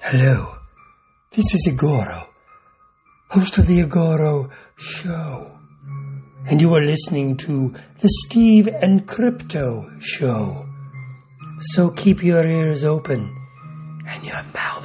Hello, this is Igoro, host of the Igoro Show. And you are listening to the Steve and Crypto Show. So keep your ears open and your mouth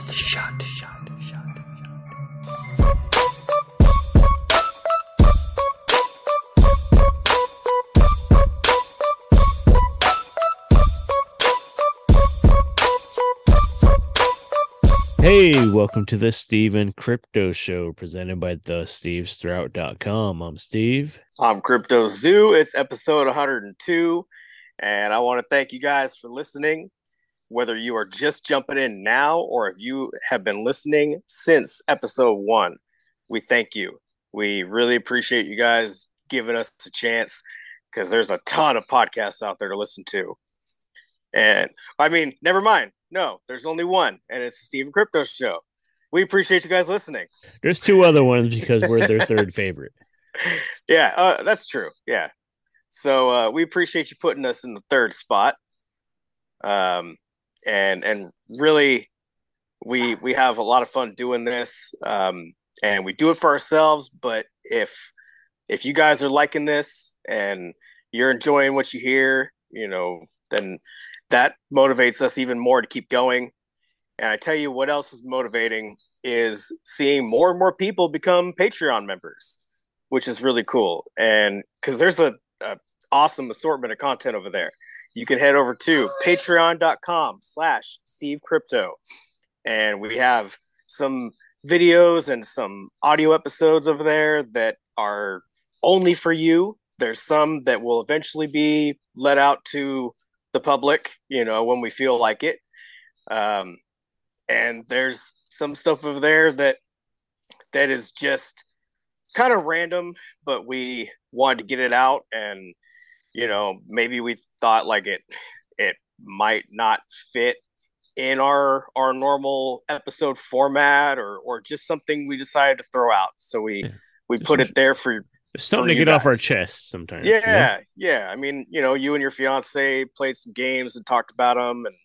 Hey, welcome to the Steve and Crypto Show presented by the stevestrout.com. I'm Steve. I'm Crypto Zoo. It's episode 102. And I want to thank you guys for listening. Whether you are just jumping in now or if you have been listening since episode one, we thank you. We really appreciate you guys giving us a chance because there's a ton of podcasts out there to listen to. And I mean, never mind. No, there's only one, and it's the Steve Crypto Show. We appreciate you guys listening. There's two other ones because we're their third favorite. Yeah, uh, that's true. Yeah. So uh, we appreciate you putting us in the third spot. Um, and and really, we we have a lot of fun doing this. Um, and we do it for ourselves. But if if you guys are liking this and you're enjoying what you hear, you know, then that motivates us even more to keep going. And I tell you what else is motivating is seeing more and more people become Patreon members, which is really cool. And because there's a, a, awesome assortment of content over there. You can head over to patreon.com slash Steve Crypto. And we have some videos and some audio episodes over there that are only for you. There's some that will eventually be let out to the public, you know, when we feel like it. Um, and there's some stuff over there that that is just kind of random, but we wanted to get it out, and you know, maybe we thought like it it might not fit in our our normal episode format or or just something we decided to throw out so we yeah. we put it there for something to get guys. off our chest sometimes. Yeah, know? yeah. I mean, you know, you and your fiance played some games and talked about them, and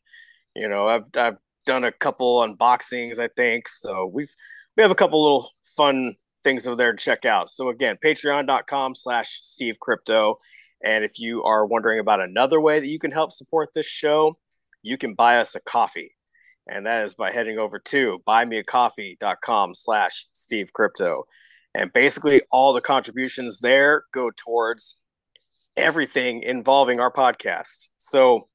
you know, I've I've done a couple unboxings, I think. So we've we have a couple little fun things over there to check out. So again, patreon.com slash Steve Crypto. And if you are wondering about another way that you can help support this show, you can buy us a coffee. And that is by heading over to buymeacoffee.com slash Steve Crypto. And basically, all the contributions there go towards everything involving our podcast. So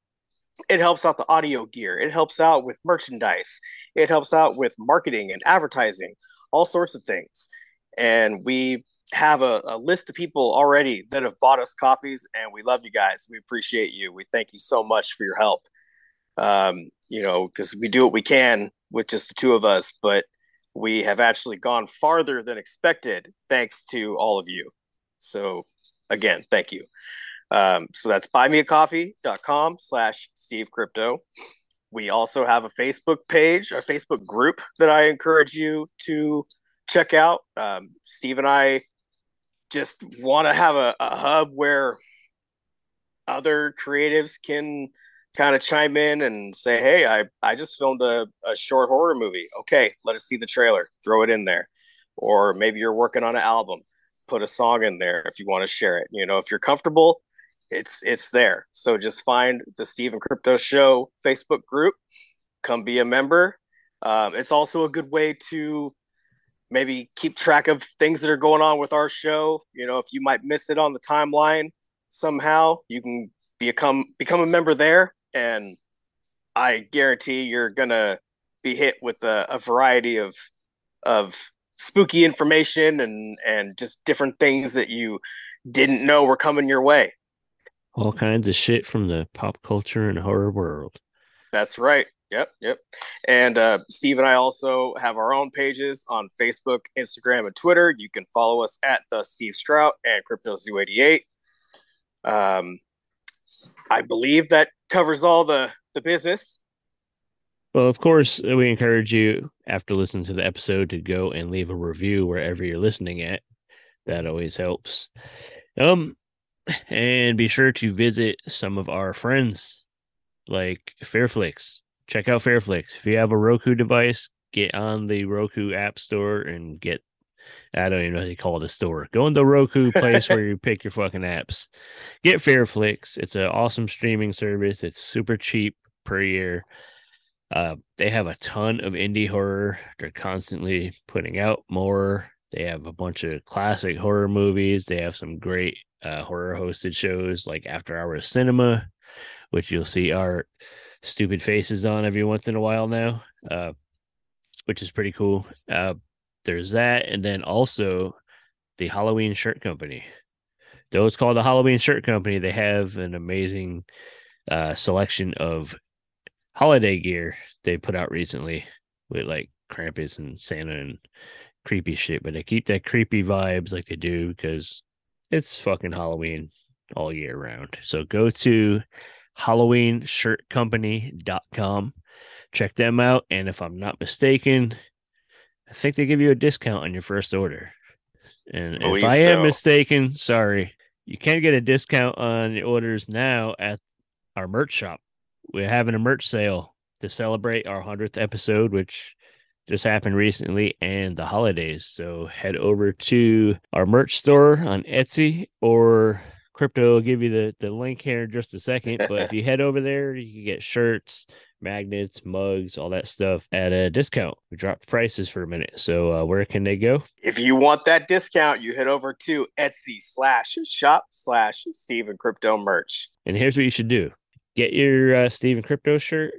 it helps out the audio gear, it helps out with merchandise, it helps out with marketing and advertising, all sorts of things. And we have a, a, list of people already that have bought us coffees, and we love you guys. We appreciate you. We thank you so much for your help. Um, you know, because we do what we can with just the two of us, but we have actually gone farther than expected thanks to all of you. So again, thank you. Um, so that's buymeacoffee.com slash Steve Crypto. We also have a Facebook page, a Facebook group that I encourage you to check out. Um, Steve and I just want to have a, a hub where other creatives can kind of chime in and say, "Hey, I I just filmed a, a short horror movie. Okay, let us see the trailer. Throw it in there." Or maybe you're working on an album. Put a song in there if you want to share it. You know, if you're comfortable, it's it's there. So just find the Steve and Crypto Show Facebook group. Come be a member. Um, it's also a good way to maybe keep track of things that are going on with our show. You know, if you might miss it on the timeline somehow, you can become become a member there and I guarantee you're gonna be hit with a, a variety of of spooky information and and just different things that you didn't know were coming your way. All kinds of shit from the pop culture and horror world. That's right. Yep, yep. And uh, Steve and I also have our own pages on Facebook, Instagram, and Twitter. You can follow us at the Steve Strout and Crypto Zoo88. Um, I believe that covers all the the business. Well, of course, we encourage you after listening to the episode to go and leave a review wherever you're listening at. That always helps. Um, and be sure to visit some of our friends like Fearflix. Check out Fearflix. If you have a Roku device, get on the Roku App Store and get. I don't even know how you call it a store. Go in the Roku place where you pick your fucking apps. Get Fearflix. It's an awesome streaming service. It's super cheap per year. Uh, they have a ton of indie horror. They're constantly putting out more. They have a bunch of classic horror movies. They have some great uh, horror hosted shows like After Hours Cinema, which you'll see our stupid faces on every once in a while now, uh, which is pretty cool. There's that, and then also the Halloween Shirt Company. Though it's called the Halloween Shirt Company, they have an amazing uh, selection of holiday gear they put out recently with like Krampus and Santa and creepy shit, but they keep that creepy vibes like they do because it's fucking Halloween all year round. So go to HalloweenShirtCompany.com, check them out, and if I'm not mistaken, I think they give you a discount on your first order. And if I am mistaken, sorry, you can get a discount on the orders now at our merch shop. We're having a merch sale to celebrate our 100th episode, which just happened recently and the holidays. So head over to our merch store on Etsy or crypto will give you the, the link here in just a second. But if you head over there, you can get shirts, magnets, mugs, all that stuff at a discount. We dropped prices for a minute. So uh, where can they go? If you want that discount, you head over to Etsy slash shop slash Steve and Crypto merch. And here's what you should do. Get your uh, Steve and Crypto shirt.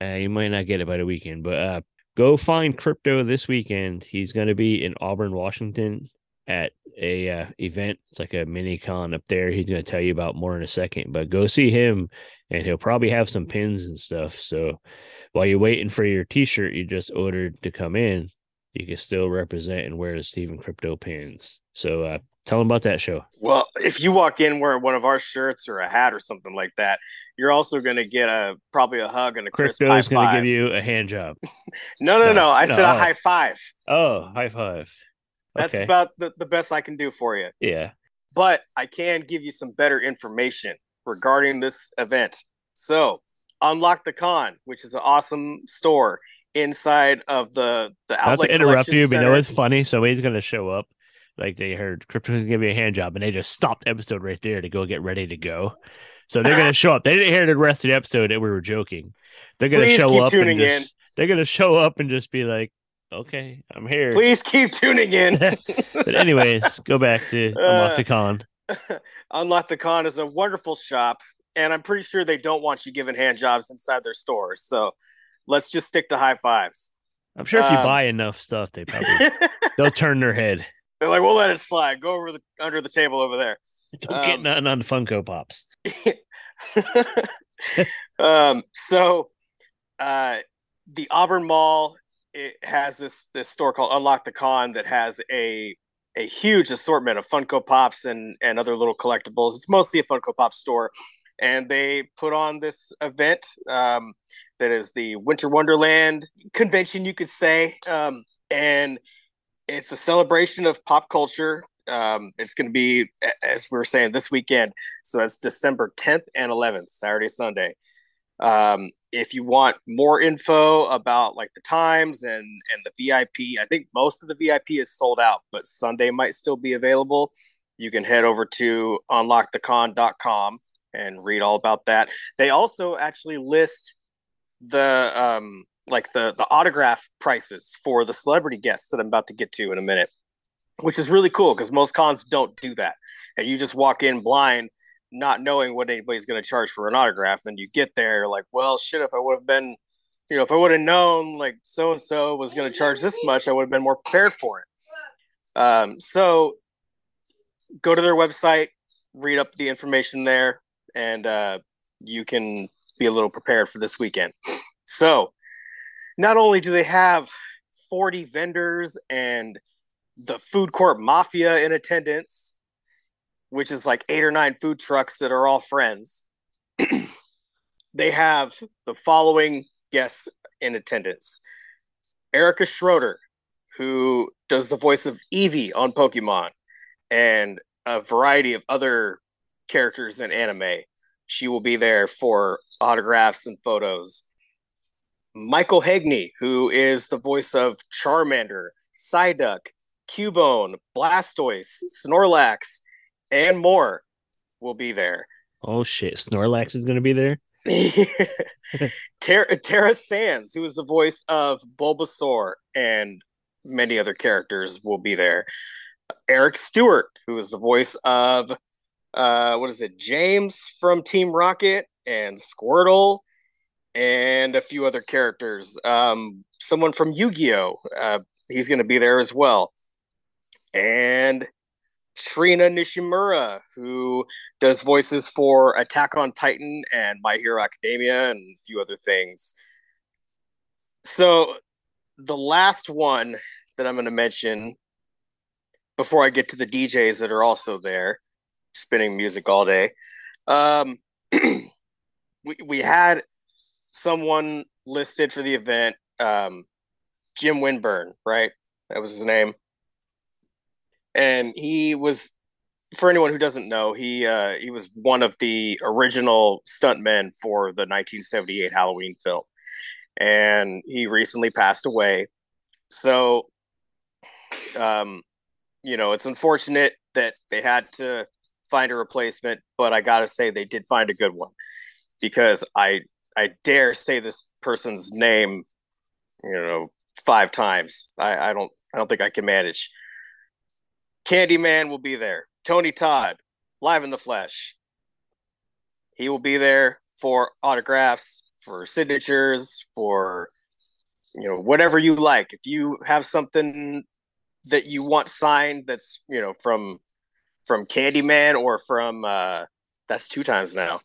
Uh, you might not get it by the weekend, but uh, go find crypto this weekend. He's going to be in Auburn, Washington at a uh, event. It's like a mini con up there. He's going to tell you about more in a second, but go see him and he'll probably have some pins and stuff. So while you're waiting for your t-shirt you just ordered to come in, you can still represent and wear the Steve and Crypto pins. So uh, tell them about that show. Well, if you walk in wearing one of our shirts or a hat or something like that, you're also going to get a probably a hug and a crisp Crypto is going to give you a hand job. no, no, no, no, I no. said a high five. Oh, high five. That's okay. about the, the best I can do for you. Yeah. But I can give you some better information regarding this event. So, Unlock the Con, which is an awesome store inside of the the outlet. Not to interrupt you, but you know it's funny. Somebody's going to show up like they heard crypto was gonna give you a hand job and they just stopped episode right there to go get ready to go. So they're gonna show up. They didn't hear the rest of the episode that we were joking. They're gonna Please show up and just, in. they're gonna show up and just be like, Okay, I'm here. Please keep tuning in. but anyways, go back to Unlock the Con. Unlock the Con is a wonderful shop, and I'm pretty sure they don't want you giving hand jobs inside their stores. So let's just stick to high fives. I'm sure if you um, buy enough stuff, they probably they'll turn their head. They're like, we'll let it slide. Go over the under the table over there. Don't um, get nothing on Funko Pops. um, so uh, the Auburn Mall it has this this store called Unlock the Con that has a a huge assortment of Funko Pops and and other little collectibles. It's mostly a Funko Pop store, and they put on this event um, that is the Winter Wonderland convention, you could say, um, and it's a celebration of pop culture. Um, it's going to be, as we were saying, this weekend. So that's December 10th and 11th, Saturday, Sunday. Um, if you want more info about like the times and and the VIP, I think most of the VIP is sold out, but Sunday might still be available. You can head over to unlockthecon.com and read all about that. They also actually list the um, like the the autograph prices for the celebrity guests that I'm about to get to in a minute, which is really cool because most cons don't do that, and you just walk in blind, not knowing what anybody's going to charge for an autograph. Then you get there, like, well, shit, if I would have been, you know, if I would have known like so and so was going to charge this much, I would have been more prepared for it. Um, so go to their website, read up the information there, and uh, you can be a little prepared for this weekend. So not only do they have 40 vendors and the food court mafia in attendance, which is like eight or nine food trucks that are all friends, they have the following guests in attendance. Erica Schroeder, who does the voice of Eevee on Pokemon, and a variety of other characters in anime. She will be there for autographs and photos. Michael Haigney, who is the voice of Charmander, Psyduck, Cubone, Blastoise, Snorlax, and more, will be there. Oh shit, Snorlax is going to be there. Tara, Tara Sands, who is the voice of Bulbasaur and many other characters, will be there. Eric Stuart, who is the voice of uh, what is it, James from Team Rocket and Squirtle, and a few other characters. Um, someone from Yu Gi Oh! Uh, he's going to be there as well. And Trina Nishimura, who does voices for Attack on Titan and My Hero Academia and a few other things. So, the last one that I'm going to mention before I get to the DJs that are also there spinning music all day. Um, we, we had someone listed for the event, um, Jim Winburn, right? That was his name and he was for anyone who doesn't know, he uh, he was one of the original stuntmen for the 1978 Halloween film, and he recently passed away. So, um, you know, it's unfortunate that they had to find a replacement, but I gotta say they did find a good one because I I dare say this person's name, you know, five times. I, I don't I don't think I can manage. Candyman will be there. Tony Todd, live in the flesh. He will be there for autographs, for signatures, for you know whatever you like. If you have something that you want signed, that's you know from from Candyman or from uh, that's two times now,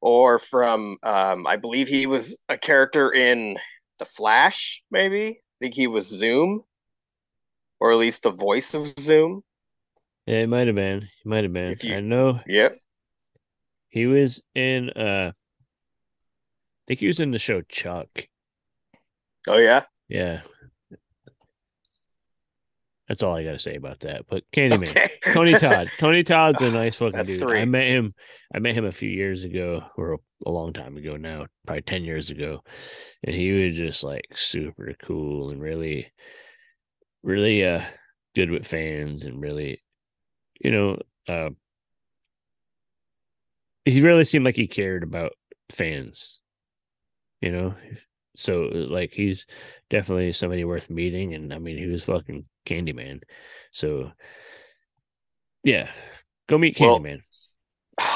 or from um, I believe he was a character in the Flash. Maybe I think he was Zoom or at least the voice of Zoom. Yeah, it might have been. It might have been. you- I know Yep. he was in. uh I think he was in the show Chuck. Oh yeah. Yeah, that's all I got to say about that. But Candyman, Okay. Tony Todd. Tony Todd's a nice fucking That's dude. three. I met him. I met him a few years ago, or a long time ago now, probably ten years ago, and he was just like super cool and really, really uh good with fans and really, you know, uh, he really seemed like he cared about fans. You know, so like he's definitely somebody worth meeting, and I mean he was fucking Candyman. So yeah, go meet Well, Candyman.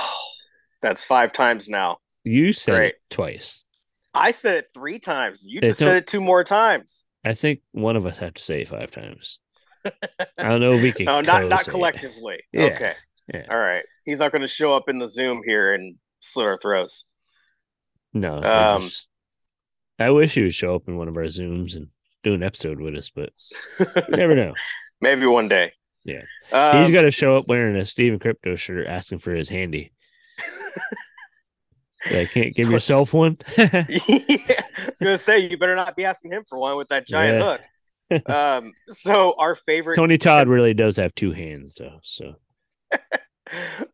That's five times now. you said great. it twice. I said it three times. You just said it two more times. I think one of us had to say five times. I don't know if we can. No, not not collectively. Yeah, Okay. yeah. All right. He's not going to show up in the Zoom here and slit our throats. No, I Um, just- I wish he would show up in one of our zooms and do an episode with us, but you never know. Maybe one day. Yeah. Um, He's got to show up wearing a Steve and Crypto shirt, asking for his handy. I can't give yourself one. yeah, I was going to say you better not be asking him for one with that giant Yeah. hook. Um, so our favorite Tony Todd really does have two hands, though. So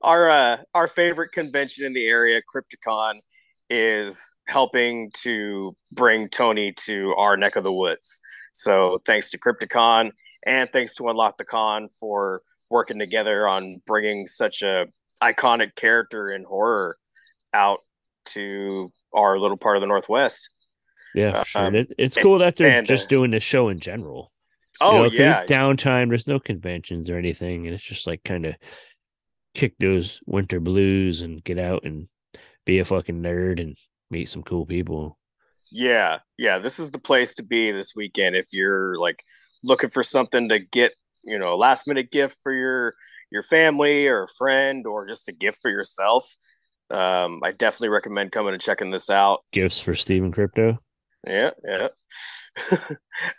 our uh, our favorite convention in the area, Crypticon, is helping to bring Tony to our neck of the woods. So thanks to Crypticon and thanks to Unlock the Con for working together on bringing such a iconic character in horror out to our little part of the Northwest. yeah, for sure. Um, It, it's cool that they're and, just uh, doing the show in general. You Oh yeah, it's downtime. There's no conventions or anything, and it's just like kind of kick those winter blues and get out and be a fucking nerd and meet some cool people. Yeah, yeah, this is the place to be this weekend if you're like looking for something to get, you know, a last minute gift for your your family or a friend or just a gift for yourself. Um, I definitely recommend coming and checking this out. Gifts for Steve and Crypto. Yeah, yeah.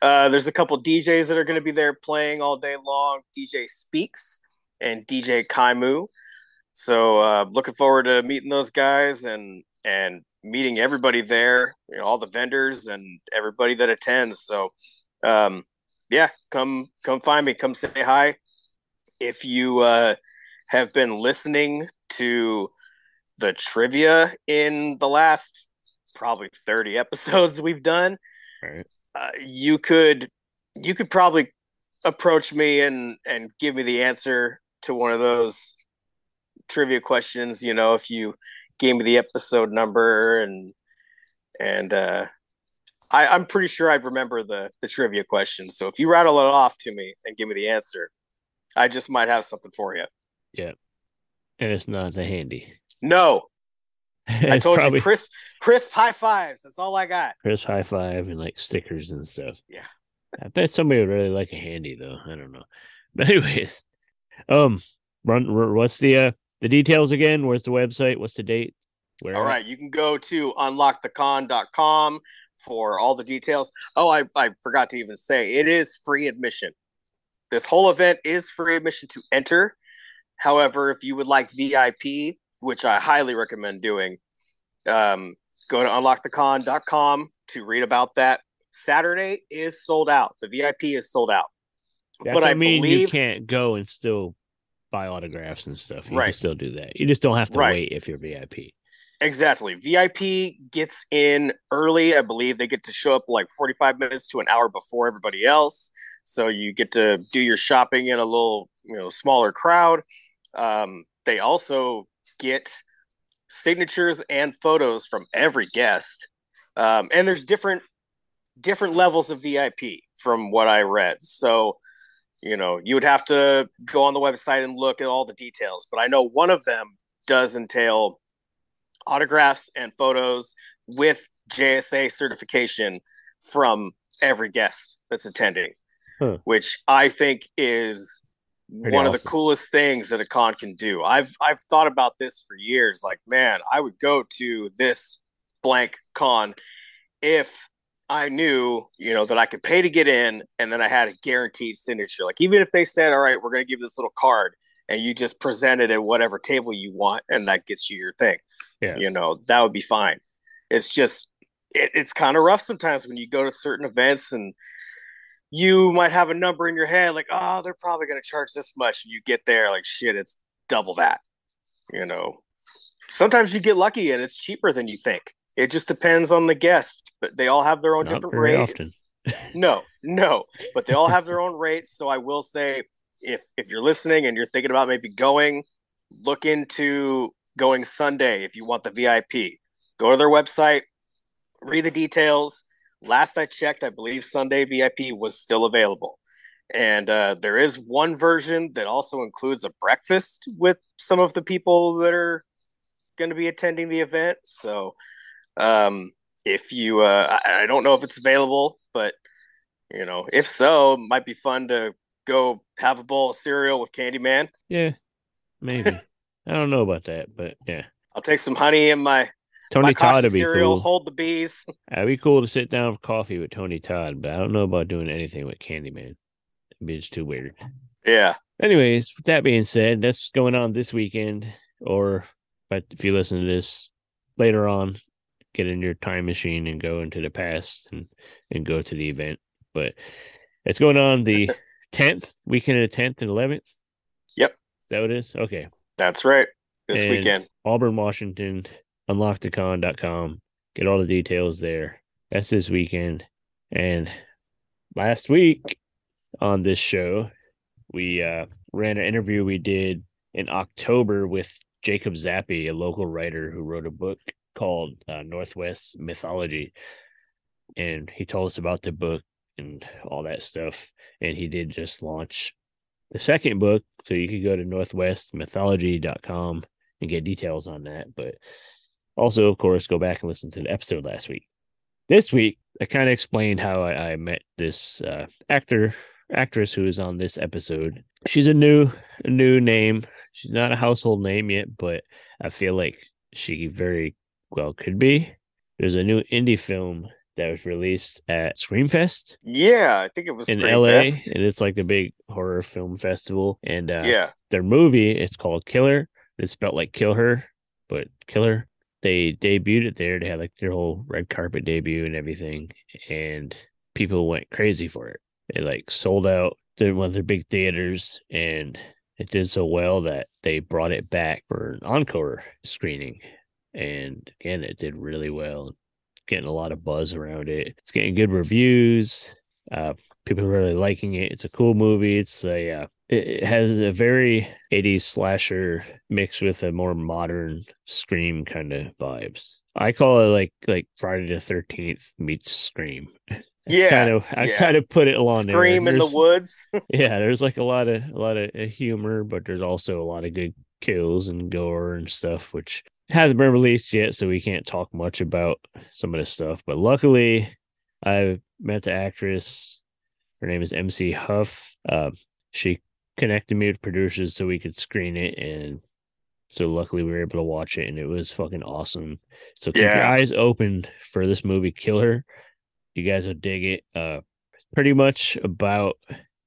uh, there's a couple DJs that are going to be there playing all day long. DJ Speaks and DJ Kaimu. So uh, looking forward to meeting those guys and and meeting everybody there. You know, all the vendors and everybody that attends. So um, yeah, come come find me. Come say hi. If you uh, have been listening to the trivia in the last probably 30 episodes we've done. Right. Uh, you could you could probably approach me and and give me the answer to one of those trivia questions, you know, if you gave me the episode number and and uh I, I'm pretty sure I'd remember the the trivia questions. So if you rattle it off to me and give me the answer, I just might have something for you. Yeah and it's not handy. No, I told probably you, crisp, crisp high fives. That's all I got. Chris high five and like stickers and stuff. Yeah. I bet somebody would really like a handy though. I don't know. But anyways, um, run. What's the uh the details again? Where's the website? What's the date? Where? All right, you can go to unlockthecon.com for all the details. Oh, I, I forgot to even say it is free admission. This whole event is free admission to enter. However, if you would like VIP, which I highly recommend doing, um, go to unlockthecon.com to read about that. Saturday is sold out. The VIP is sold out. That but I mean believe you can't go and still buy autographs and stuff. You can Right. still do that. You just don't have to Right. wait if you're VIP. Exactly. VIP gets in early. I believe they get to show up like 45 minutes to an hour before everybody else. So you get to do your shopping in a little, you know, smaller crowd. Um, they also get signatures and photos from every guest. Um, and there's different different levels of VIP from what I read. So, you know, you would have to go on the website and look at all the details. But I know one of them does entail autographs and photos with JSA certification from every guest that's attending, Huh. which I think is Pretty one of the coolest things that a con can do. I've I've thought about this for years. Like, man, I would go to this blank con if I knew, you know, that I could pay to get in and then I had a guaranteed signature. Like even if they said, all right, we're going to give this little card and you just present it at whatever table you want and that gets you your thing. Yeah. You know, that would be fine. It's just, it, it's kind of rough sometimes when you go to certain events and you might have a number in your head like, oh, they're probably going to charge this much. And you get there like, shit, it's double that. You know, sometimes you get lucky and it's cheaper than you think. It just depends on the guest, but they all have their own Not different rates. no, no, but they all have their own rates. So I will say, if if you're listening and you're thinking about maybe going, look into going Sunday if you want the VIP. Go to their website, read the details. Last I checked, I believe Sunday VIP was still available. And uh, there is one version that also includes a breakfast with some of the people that are going to be attending the event. So um, if you, uh, I, I don't know if it's available, but you know, if so, it might be fun to go have a bowl of cereal with Candyman. Yeah, maybe. I don't know about that, but yeah. I'll take some honey in my Tony Todd would be cereal. cool. Hold the bees. It'd be cool to sit down for coffee with Tony Todd, but I don't know about doing anything with Candyman. It'd be just too weird. Yeah, Anyways, with that being said, that's going on this weekend. Or, but if you listen to this later on, get in your time machine and go into the past and and go to the event. But it's going on the tenth weekend of the tenth and eleventh. Yep. Is that what it is? Okay. that's right. This And- weekend. Auburn, Washington, unlockthecon.com. Get all the details there. That's this weekend. And last week on this show, we uh, ran an interview we did in October with Jacob Zappi, a local writer who wrote a book called uh, Northwest Mythology. And he told us about the book and all that stuff. And he did just launch the second book. So you could go to northwestmythology.com and get details on that. But also, of course, go back and listen to the episode last week. This week, I kind of explained how I, I met this uh, actor, actress who is on this episode. She's a new, a new name. She's not a household name yet, but I feel like she very well could be. There's a new indie film that was released at Screamfest Yeah, I think it was in Scream LA, Fest. and it's like a big horror film festival. And uh, Yeah, their movie it's called Killer. It's spelled like kill her, but killer. They debuted it there. They had like their whole red carpet debut and everything, and people went crazy for it. It like sold out to one of their big theaters, and it did so well that they brought it back for an encore screening. And again, it did really well. getting a lot of buzz around it. It's getting good reviews. Uh, people are really liking it. It's a cool movie. It's a uh, it has a very 80s slasher mixed with a more modern scream kind of vibes. I call it like like Friday the 13th meets Scream. It's Yeah, kind of I yeah. kind of put it along. Scream in the woods. yeah, there's like a lot of a lot of humor, but there's also a lot of good kills and gore and stuff, which hasn't been released yet, so we can't talk much about some of this stuff. But luckily, I met the actress. Her name is MC Huff. Uh, she connected me with producers so we could screen it, and so luckily we were able to watch it, and it was fucking awesome. So keep your eyes open for this movie, Killer. You guys will dig it. Uh, pretty much about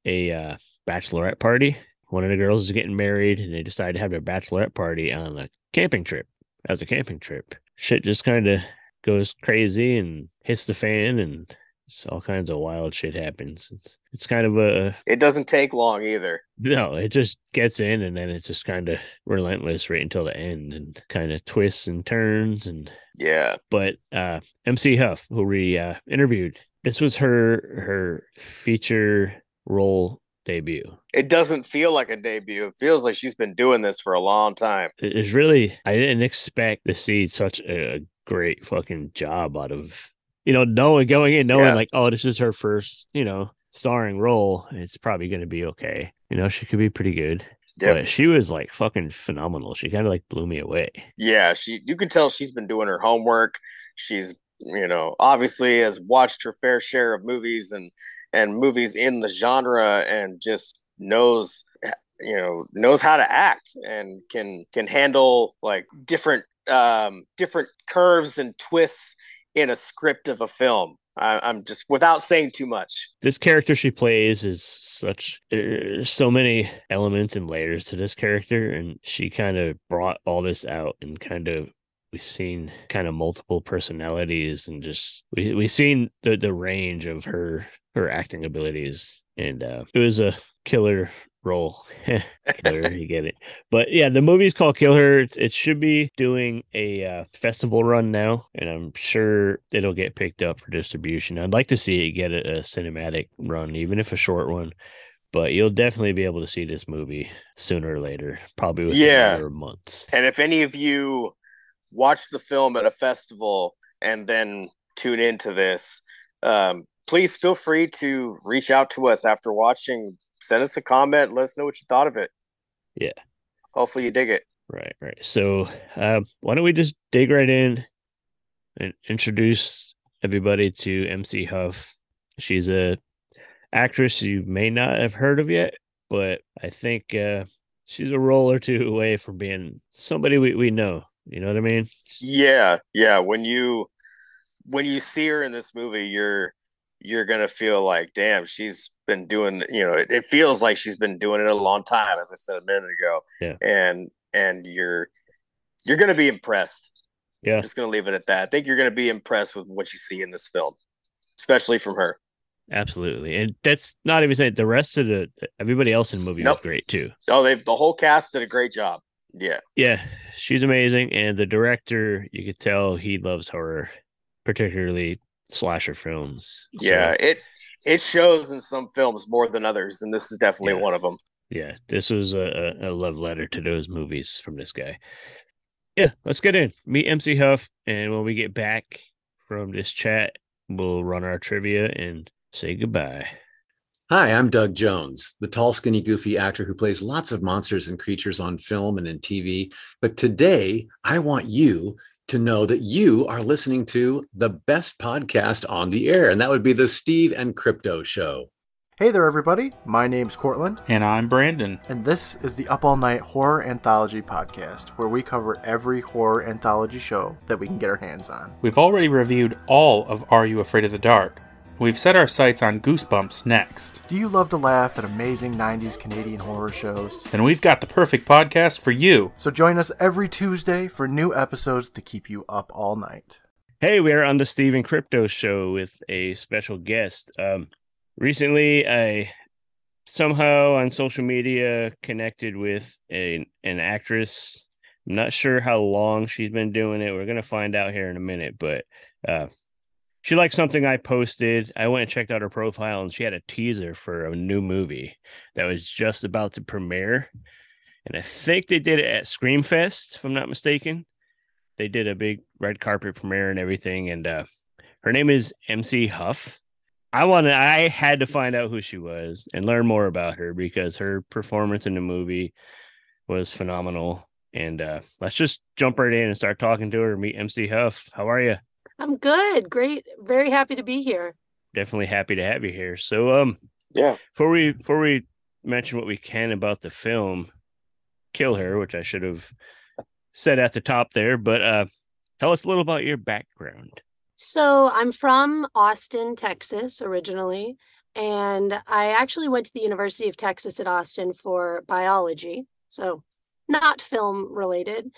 a uh, bachelorette party. One of the girls is getting married, and they decide to have their bachelorette party on a camping trip. As a camping trip, shit just kind of goes crazy and hits the fan, and it's all kinds of wild shit happens. It's it's kind of a It doesn't take long either. no, it just gets in, and then it's just kind of relentless right until the end, and kind of twists and turns and Yeah. but uh MC Huff, who we uh interviewed, this was her her feature role debut. It doesn't feel like a debut. It feels like she's been doing this for a long time. It is really I didn't expect to see such a great fucking job out of you know, knowing going in, knowing Yeah. like, oh, this is her first, you know, starring role. It's probably gonna be okay. You know, she could be pretty good. Yep. But she was like fucking phenomenal. She kind of like blew me away. Yeah, she you can tell she's been doing her homework. She's, you know, obviously has watched her fair share of movies and and movies in the genre and just knows you know knows how to act and can can handle like different um different curves and twists in a script of a film. I, I'm just without saying too much. this character she plays is such there's so many elements and layers to this character and she kind of brought all this out and kind of we've seen kind of multiple personalities and just we we've seen the the range of her her acting abilities and uh it was a killer role. Killer you get it. But yeah the movie's called killer it, it should be doing a uh, festival run now and i'm sure it'll get picked up for distribution. I'd like to see it get a, a cinematic run even if a short one. But you'll definitely be able to see this movie sooner or later probably within Yeah. months. And if any of you watch the film at a festival and then tune into this, um, please feel free to reach out to us after watching. Send us a comment. Let us know what you thought of it. Yeah. Hopefully you dig it. Right, right. So, um, why don't we just dig right in and introduce everybody to MC Huff? She's a actress you may not have heard of yet, but I think uh, she's a roll or two away from being somebody we, we know. You know what I mean? Yeah, yeah. When you when you see her in this movie, you're you're gonna feel like, damn, she's been doing. You know, it, it feels like she's been doing it a long time, as I said a minute ago. Yeah. And and you're you're gonna be impressed. Yeah. I'm just gonna leave it at that. I think you're gonna be impressed with what you see in this film, especially from her. Absolutely. And that's not even saying the rest of the everybody else in the movie Nope. was great too. Oh, they the whole cast did a great job. Yeah, Yeah, she's amazing. And the director, you could tell he loves horror, particularly slasher films. So, yeah. It it shows in some films more than others, and this is definitely Yeah. one of them. yeah, this was a, a a love letter to those movies from this guy. Yeah, let's get in. Meet MC Huff, and when we get back from this chat, we'll run our trivia and say goodbye. Hi, I'm Doug Jones, the tall, skinny, goofy actor who plays lots of monsters and creatures on film and in TV. But today, I want you to know that you are listening to the best podcast on the air, and that would be the Steve and Crypto Show. Hey there, everybody. My name's Cortland, And I'm Brandon. and this is the Up All Night Horror Anthology Podcast, where we cover every horror anthology show that we can get our hands on. We've already reviewed all of Are You Afraid of the Dark? We've set our sights on Goosebumps next. Do you love to laugh at amazing 90s Canadian horror shows? Then we've got the perfect podcast for you. So join us every Tuesday for new episodes to keep you up all night. Hey, we are on the Steve and Crypto Show with a special guest. Um, recently, I somehow on social media connected with a, an actress. I'm not sure how long she's been doing it. We're gonna find out here in a minute, but uh, she liked something I posted. I went and checked out her profile, and she had a teaser for a new movie that was just about to premiere. And I think they did it at Screamfest, if I'm not mistaken. They did a big red carpet premiere and everything. And uh, her name is MC Huff. I wanted, I had to find out who she was and learn more about her because her performance in the movie was phenomenal. And uh, let's just jump right in and start talking to her. Meet MC Huff. How are you? I'm good. Great. Very happy to be here. Definitely happy to have you here. So, um, Yeah. before we before we mention what we can about the film, Kill Her, which I should have said at the top there, but uh, tell us a little about your background. So, I'm from Austin, Texas, originally. And I actually went to the University of Texas at Austin for biology. So, not film related.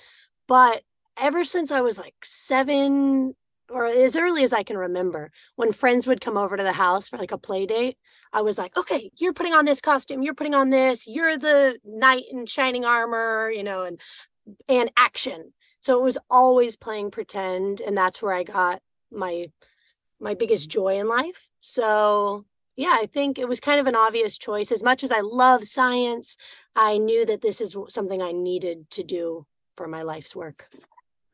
But ever since I was like seven or as early as I can remember, when friends would come over to the house for like a play date, I was like, okay, you're putting on this costume, you're putting on this, you're the knight in shining armor, you know, and and action. So it was always playing pretend, and that's where I got my my biggest mm-hmm. joy in life. So yeah, I think it was kind of an obvious choice. As much as I love science, I knew that this is something I needed to do for my life's work.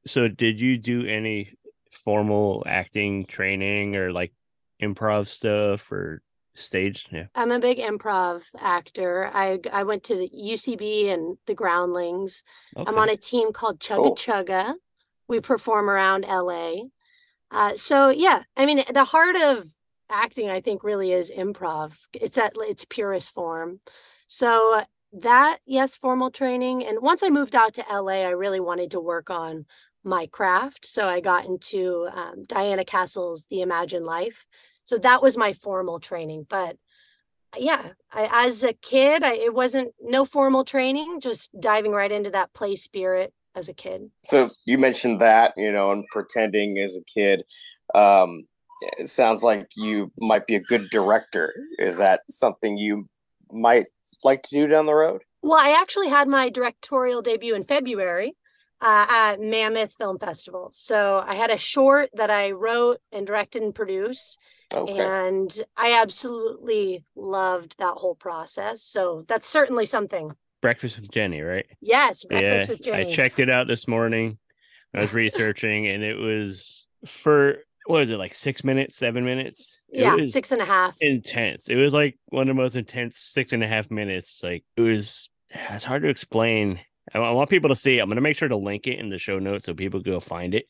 So, did you do any formal acting training or like improv stuff or stage? Yeah. I'm a big improv actor. I I went to the UCB and the Groundlings. I'm on a team called Chugga Cool. Chugga. We perform around LA. Uh, so yeah, I mean, the heart of acting, I think, really is improv. It's at its purest form. So that, yes, formal training. And once I moved out to LA, I really wanted to work on my craft. So I got into um, Diana Castle's The Imagine Life. So that was my formal training. But yeah, I, as a kid, I, it wasn't no formal training, just diving right into that play spirit as a kid. So you mentioned that, you know, and pretending as a kid. Um, it sounds like you might be a good director. Is that something you might like to do down the road? Well, I actually had my directorial debut in February uh, at Mammoth Film Festival. So I had a short that I wrote and directed and produced. Okay. And I absolutely loved that whole process. So that's certainly something. Breakfast with Jenny, right? Yes, Breakfast yeah, with Jenny. I checked it out this morning. I was researching, and it was for what is it like six minutes, seven minutes? It yeah, six and a half. intense. It was like one of the most intense six and a half minutes. Like it was. It's hard to explain. I, I want people to see. it. I'm gonna make sure to link it in the show notes so people go find it.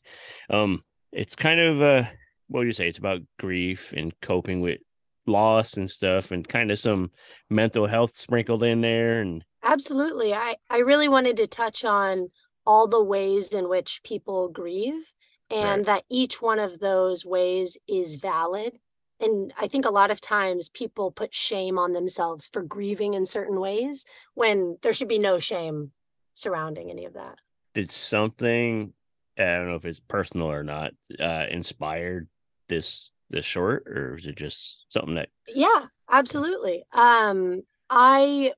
Um, it's kind of uh, what would you say? It's about grief and coping with loss and stuff, and kind of some mental health sprinkled in there, and Absolutely. I, I really wanted to touch on all the ways in which people grieve and Right. that each one of those ways is valid. And I think a lot of times people put shame on themselves for grieving in certain ways when there should be no shame surrounding any of that. did something I don't know if it's personal or not uh inspired this this short or is it just something that Yeah, absolutely. Um, I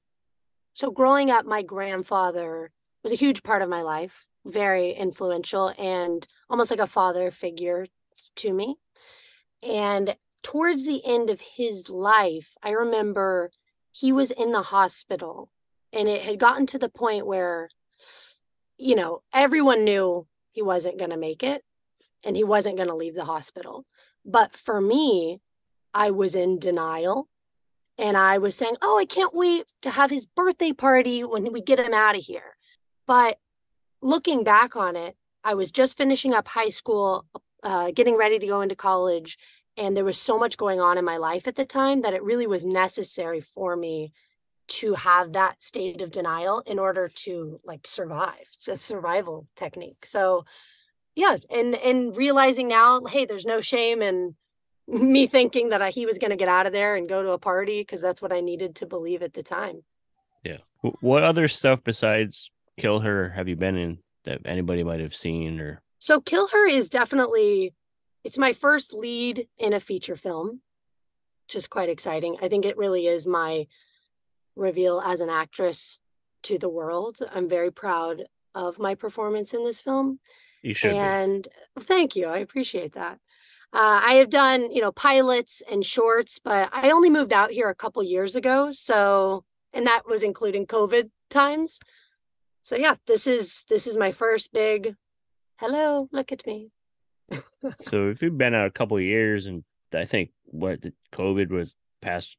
so growing up, my grandfather was a huge part of my life, very influential and almost like a father figure to me. And towards the end of his life, I remember he was in the hospital and it had gotten to the point where, you know, everyone knew he wasn't going to make it and he wasn't going to leave the hospital. But for me, I was in denial. And I was saying, oh, I can't wait to have his birthday party when we get him out of here. But looking back on it, I was just finishing up high school, uh, getting ready to go into college. And there was so much going on in my life at the time that it really was necessary for me to have that state of denial in order to like survive. It's a survival technique. So yeah, and and realizing now, hey, there's no shame in me thinking that I, he was going to get out of there and go to a party because that's what I needed to believe at the time. yeah what other stuff besides kill her have you been in that anybody might have seen or So Kill Her is definitely it's my first lead in a feature film, which is quite exciting. I think it really is my reveal as an actress to the world. I'm very proud of my performance in this film. you should be. and thank you. I appreciate that. Uh, I have done, you know, pilots and shorts, but I only moved out here a couple years ago. So, and that was including COVID times. So yeah, this is this is my first big. Hello, look at me. so if you've been out a couple years, and I think what the COVID was past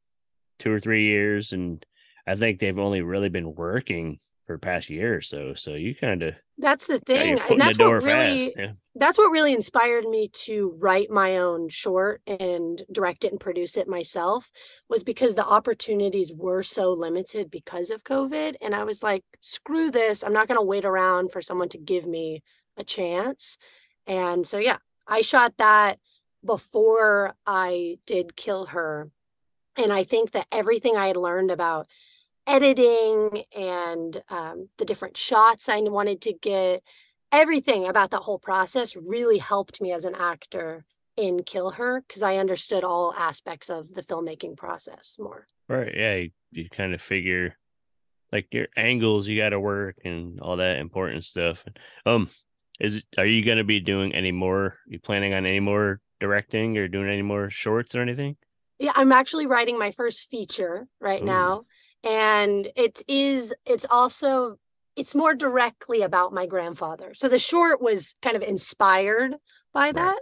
two or three years, and I think they've only really been working for past year or so. So you kind of that's the thing, and that's what really yeah. that's what really inspired me to write my own short and direct it and produce it myself was because the opportunities were so limited because of COVID, and I was like, screw this, I'm not going to wait around for someone to give me a chance. And so yeah, I shot that before I did KillHer. And I think that everything I had learned about editing and um, the different shots I wanted to get, everything about that whole process really helped me as an actor in KillHer because I understood all aspects of the filmmaking process more. Right. Yeah. You, you kind of figure like your angles you got to work and all that important stuff. Um, is are you going to be doing any more? you planning on any more directing or doing any more shorts or anything? Yeah, I'm actually writing my first feature right Ooh. now and it is it's also it's more directly about my grandfather. So the short was kind of inspired by right. that.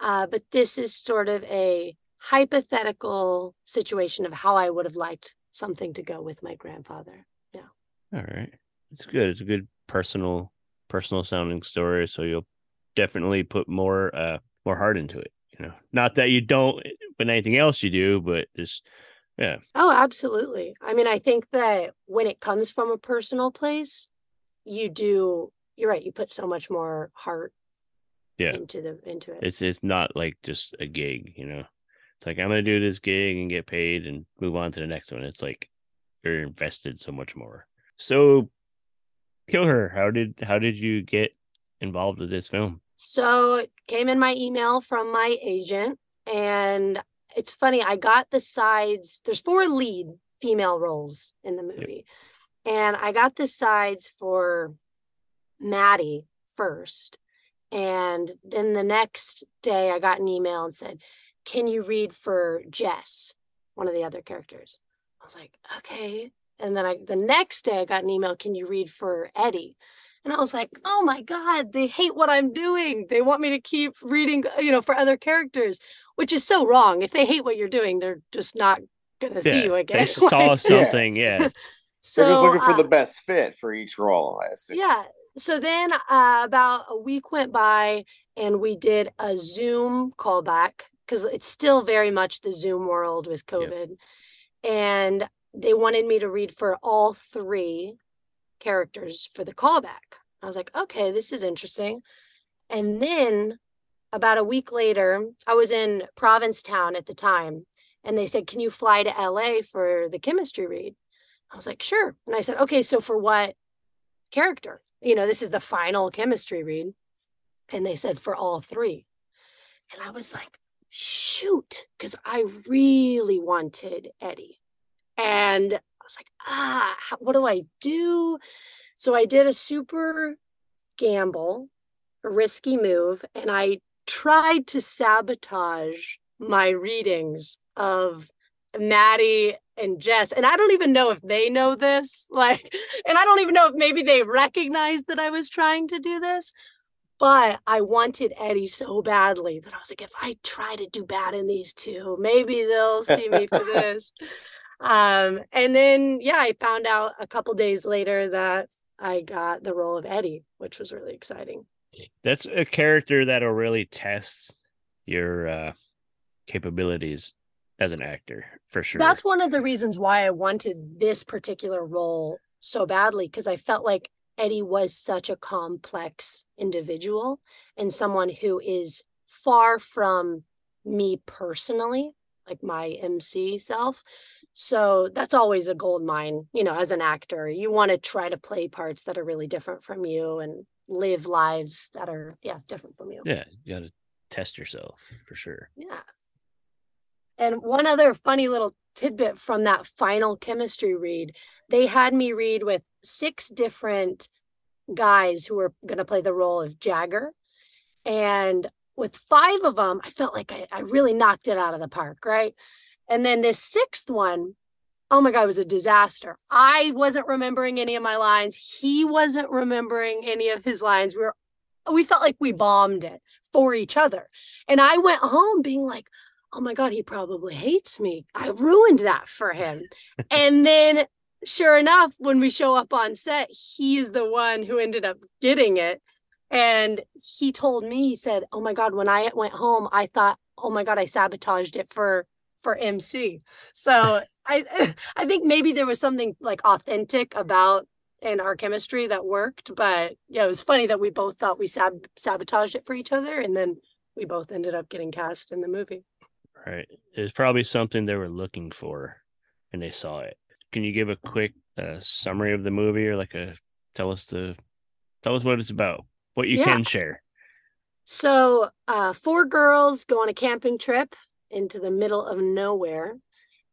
Uh, but this is sort of a hypothetical situation of how i would have liked something to go with my grandfather. Yeah. All right. It's good. It's a good personal personal sounding story. So you'll definitely put more uh more heart into it you know. Not that you don't with anything else you do but just yeah. Oh, absolutely. I mean, I think that when it comes from a personal place, you do you're right, you put so much more heart yeah into the into it. It's it's not like just a gig, you know. It's like I'm gonna do this gig and get paid and move on to the next one. It's like you're invested so much more. So KillHer. How did how did you get involved with this film? So it came in my email from my agent and it's funny. I got the sides. There's four lead female roles in the movie, yep. and I got the sides for Maddie first, and then the next day I got an email and said, "Can you read for Jess, one of the other characters?" I was like, "Okay." And then I the next day I got an email, "Can you read for Eddie?" And I was like, oh my God, they hate what I'm doing. They want me to keep reading, you know, for other characters which is so wrong. If they hate what you're doing, they're just not gonna yeah, see you again. They saw something, yeah. so, they're just looking for uh, the best fit for each role, I assume. Yeah. So then uh, about a week went by and we did a Zoom callback because it's still very much the Zoom world with COVID. And they wanted me to read for all three characters for the callback. I was like, okay, this is interesting. And then about a week later, I was in Provincetown at the time, and they said, Can you fly to LA for the chemistry read? I was like, Sure. And I said, Okay, so for what character? You know, this is the final chemistry read. And they said, For all three. And I was like, Shoot, because I really wanted Eddie. And I was like, Ah, what do I do? So I did a super gamble a risky move and I tried to sabotage my readings of Maddie and Jess. And I don't even know if they know this. Like, and I don't even know if maybe they recognized that I was trying to do this. But I wanted Eddie so badly that I was like, if I try to do bad in these two, maybe they'll see me for this. Um, and then yeah, I found out a couple days later that I got the role of Eddie, which was really exciting that's a character that'll really test your uh, capabilities as an actor for sure. That's one of the reasons why I wanted this particular role so badly because I felt like Eddie was such a complex individual and someone who is far from me personally, like my MC self. So that's always a gold mine, you know, as an actor. You want to try to play parts that are really different from you and live lives that are yeah different from you. Yeah you got to test yourself for sure. Yeah. And one other funny little tidbit from that final chemistry read they had me read with six different guys who were going to play the role of jagger. And with five of them, I felt like I, I really knocked it out of the park, right? And then this sixth one, oh my God, it was a disaster. I wasn't remembering any of my lines. He wasn't remembering any of his lines. We were we felt like we bombed it for each other. And I went home being like, oh my God, he probably hates me. I ruined that for him. and then sure enough, when we show up on set, he's the one who ended up getting it. And he told me, he said, Oh my God, when I went home, I thought, oh my God, I sabotaged it for for MC. So I I think maybe there was something like authentic about in our chemistry that worked. But yeah, it was funny that we both thought we sab- sabotaged it for each other, and then we both ended up getting cast in the movie. Right. It was probably something they were looking for, and they saw it. Can you give a quick uh, summary of the movie, or like a tell us the tell us what it's about, what you yeah. can share? So, uh, four girls go on a camping trip into the middle of nowhere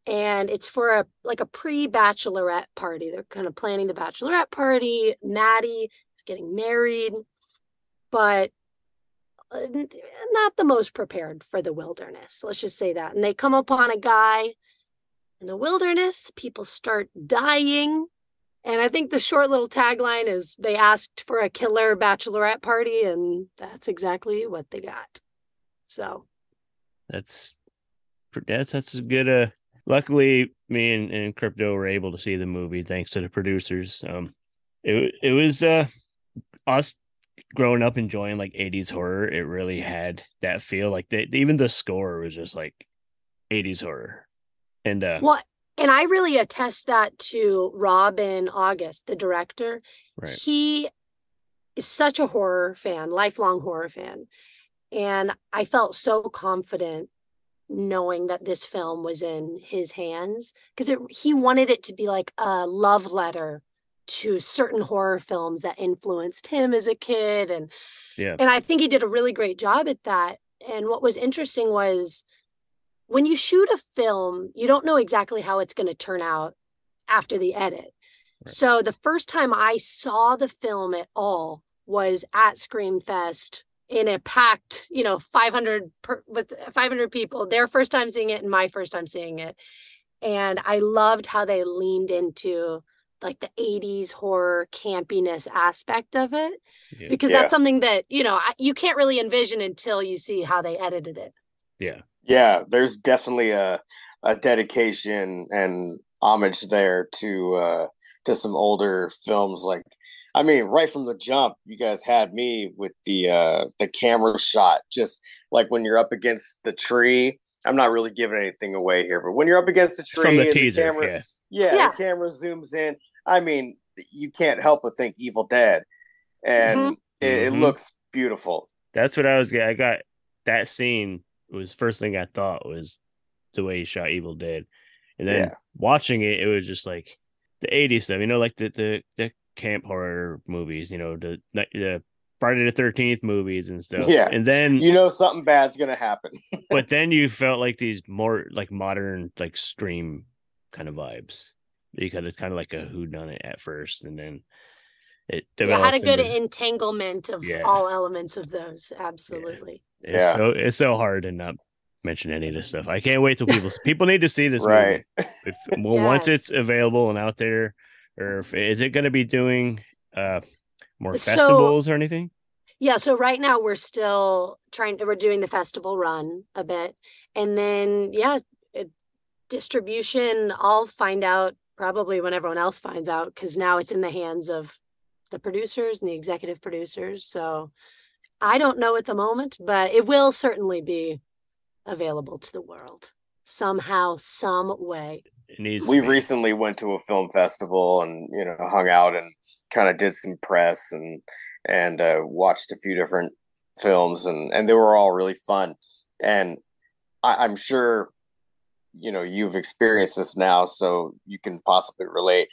and it's for a like a pre-bachelorette party. They're kind of planning the bachelorette party. Maddie is getting married, but uh, not the most prepared for the wilderness. Let's just say that. And they come upon a guy in the wilderness. People start dying. And I think the short little tagline is they asked for a killer bachelorette party, and that's exactly what they got. So that's that's that's a good uh luckily me and, and crypto were able to see the movie thanks to the producers. Um it, it was uh us growing up enjoying like 80s horror it really had that feel like even the score was just like 80s horror. And uh what and i really attest that to robin august the director. Right. he is such a horror fan lifelong horror fan. And i felt so confident knowing that this film was in his hands because he wanted it to be like a love letter to certain horror films that influenced him as a kid and yeah and i think he did a really great job at that and what was interesting was when you shoot a film you don't know exactly how it's going to turn out after the edit right. so the first time i saw the film at all was at screamfest in a packed, you know, 500 per, with 500 people, their first time seeing it and my first time seeing it. And I loved how they leaned into like the 80s horror campiness aspect of it yeah. because yeah. that's something that, you know, you can't really envision until you see how they edited it. Yeah. Yeah, there's definitely a a dedication and homage there to uh to some older films like I mean, right from the jump, you guys had me with the uh the camera shot, just like when you're up against the tree. I'm not really giving anything away here, but when you're up against the tree, from the teaser, the camera, yeah. Yeah, yeah, the camera zooms in. I mean, you can't help but think Evil Dead, and mm-hmm. It, mm-hmm. looks beautiful. That's what I was. I got that scene was first thing I thought was the way he shot Evil Dead, and then yeah. watching it, it was just like the 80s stuff. You know, like the the the camp horror movies, you know, the the Friday the Thirteenth movies and stuff. Yeah, and then you know something bad's gonna happen. but then you felt like these more like modern like Scream kind of vibes because it's kind of like a who done it at first, and then it yeah, had a good into, entanglement of yeah. all elements of those. Absolutely. Yeah. It's yeah. so it's so hard to not mention any of this stuff. I can't wait till people people need to see this right. movie. If, well, yes. once it's available and out there, or if, is it going to be doing uh more so, festivals or anything? Yeah, so right now we're still trying to we're doing the festival run a bit, and then yeah, it, distribution. I'll find out probably when everyone else finds out because now it's in the hands of the producers and the executive producers. So I don't know at the moment, but it will certainly be available to the world somehow, some way we recently went to a film festival and you know hung out and kind of did some press and and uh, watched a few different films and and they were all really fun. And I, i'm sure you know you've experienced this now so you can possibly relate.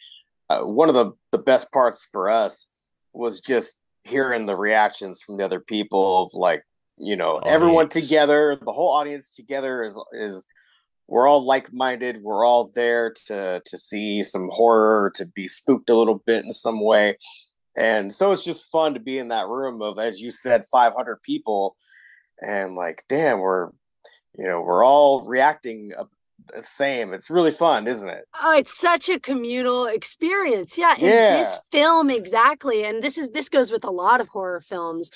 Uh, one of the the best parts for us was just hearing the reactions from the other people of like you know audience. everyone together the whole audience together is is we're all like-minded we're all there to to see some horror to be spooked a little bit in some way and so it's just fun to be in that room of as you said 500 people and like damn we're you know we're all reacting the same it's really fun isn't it Oh, it's such a communal experience. Yeah. Yeah. this film exactly. And this is this goes with a lot of horror films,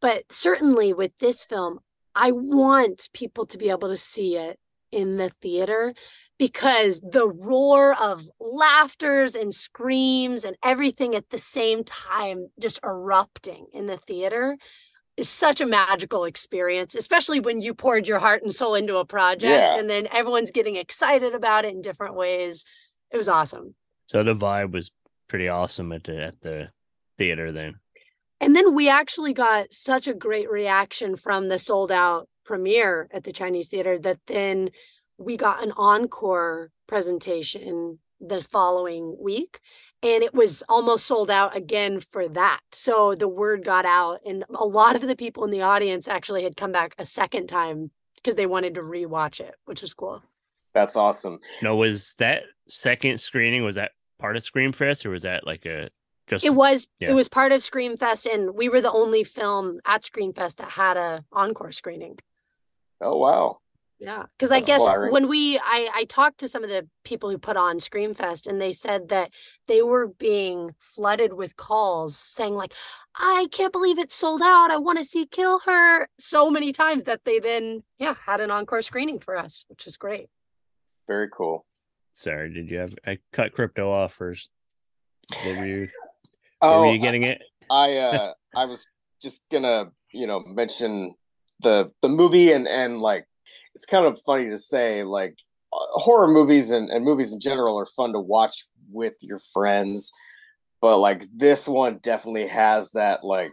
but certainly with this film, I want people to be able to see it in the theater because the roar of laughters and screams and everything at the same time just erupting in the theater is such a magical experience, especially when you poured your heart and soul into a project Yeah. and then everyone's getting excited about it in different ways. It was awesome. So the vibe was pretty awesome at the at the theater then. And then we actually got such a great reaction from the sold out premiere at the Chinese theater that then we got an encore presentation the following week. And it was almost sold out again for that. So the word got out, and a lot of the people in the audience actually had come back a second time because they wanted to rewatch it, which was cool. that's awesome No, was that second screening was that part of Screamfest or was that like a just It was Yeah. it was part of Screamfest, and we were the only film at Screamfest that had a encore screening. Oh wow Yeah, because I guess flattering. when we I I talked to some of the people who put on Screamfest, and they said that they were being flooded with calls saying like, "I can't believe it's sold out. I want to see KillHer." So many times that they then yeah had an encore screening for us, which is great. very cool sorry, did you have I cut crypto off first? What were you oh were you getting it? I uh I was just gonna you know mention the the movie and and like it's kind of funny to say like uh, horror movies and, and movies in general are fun to watch with your friends but like this one definitely has that like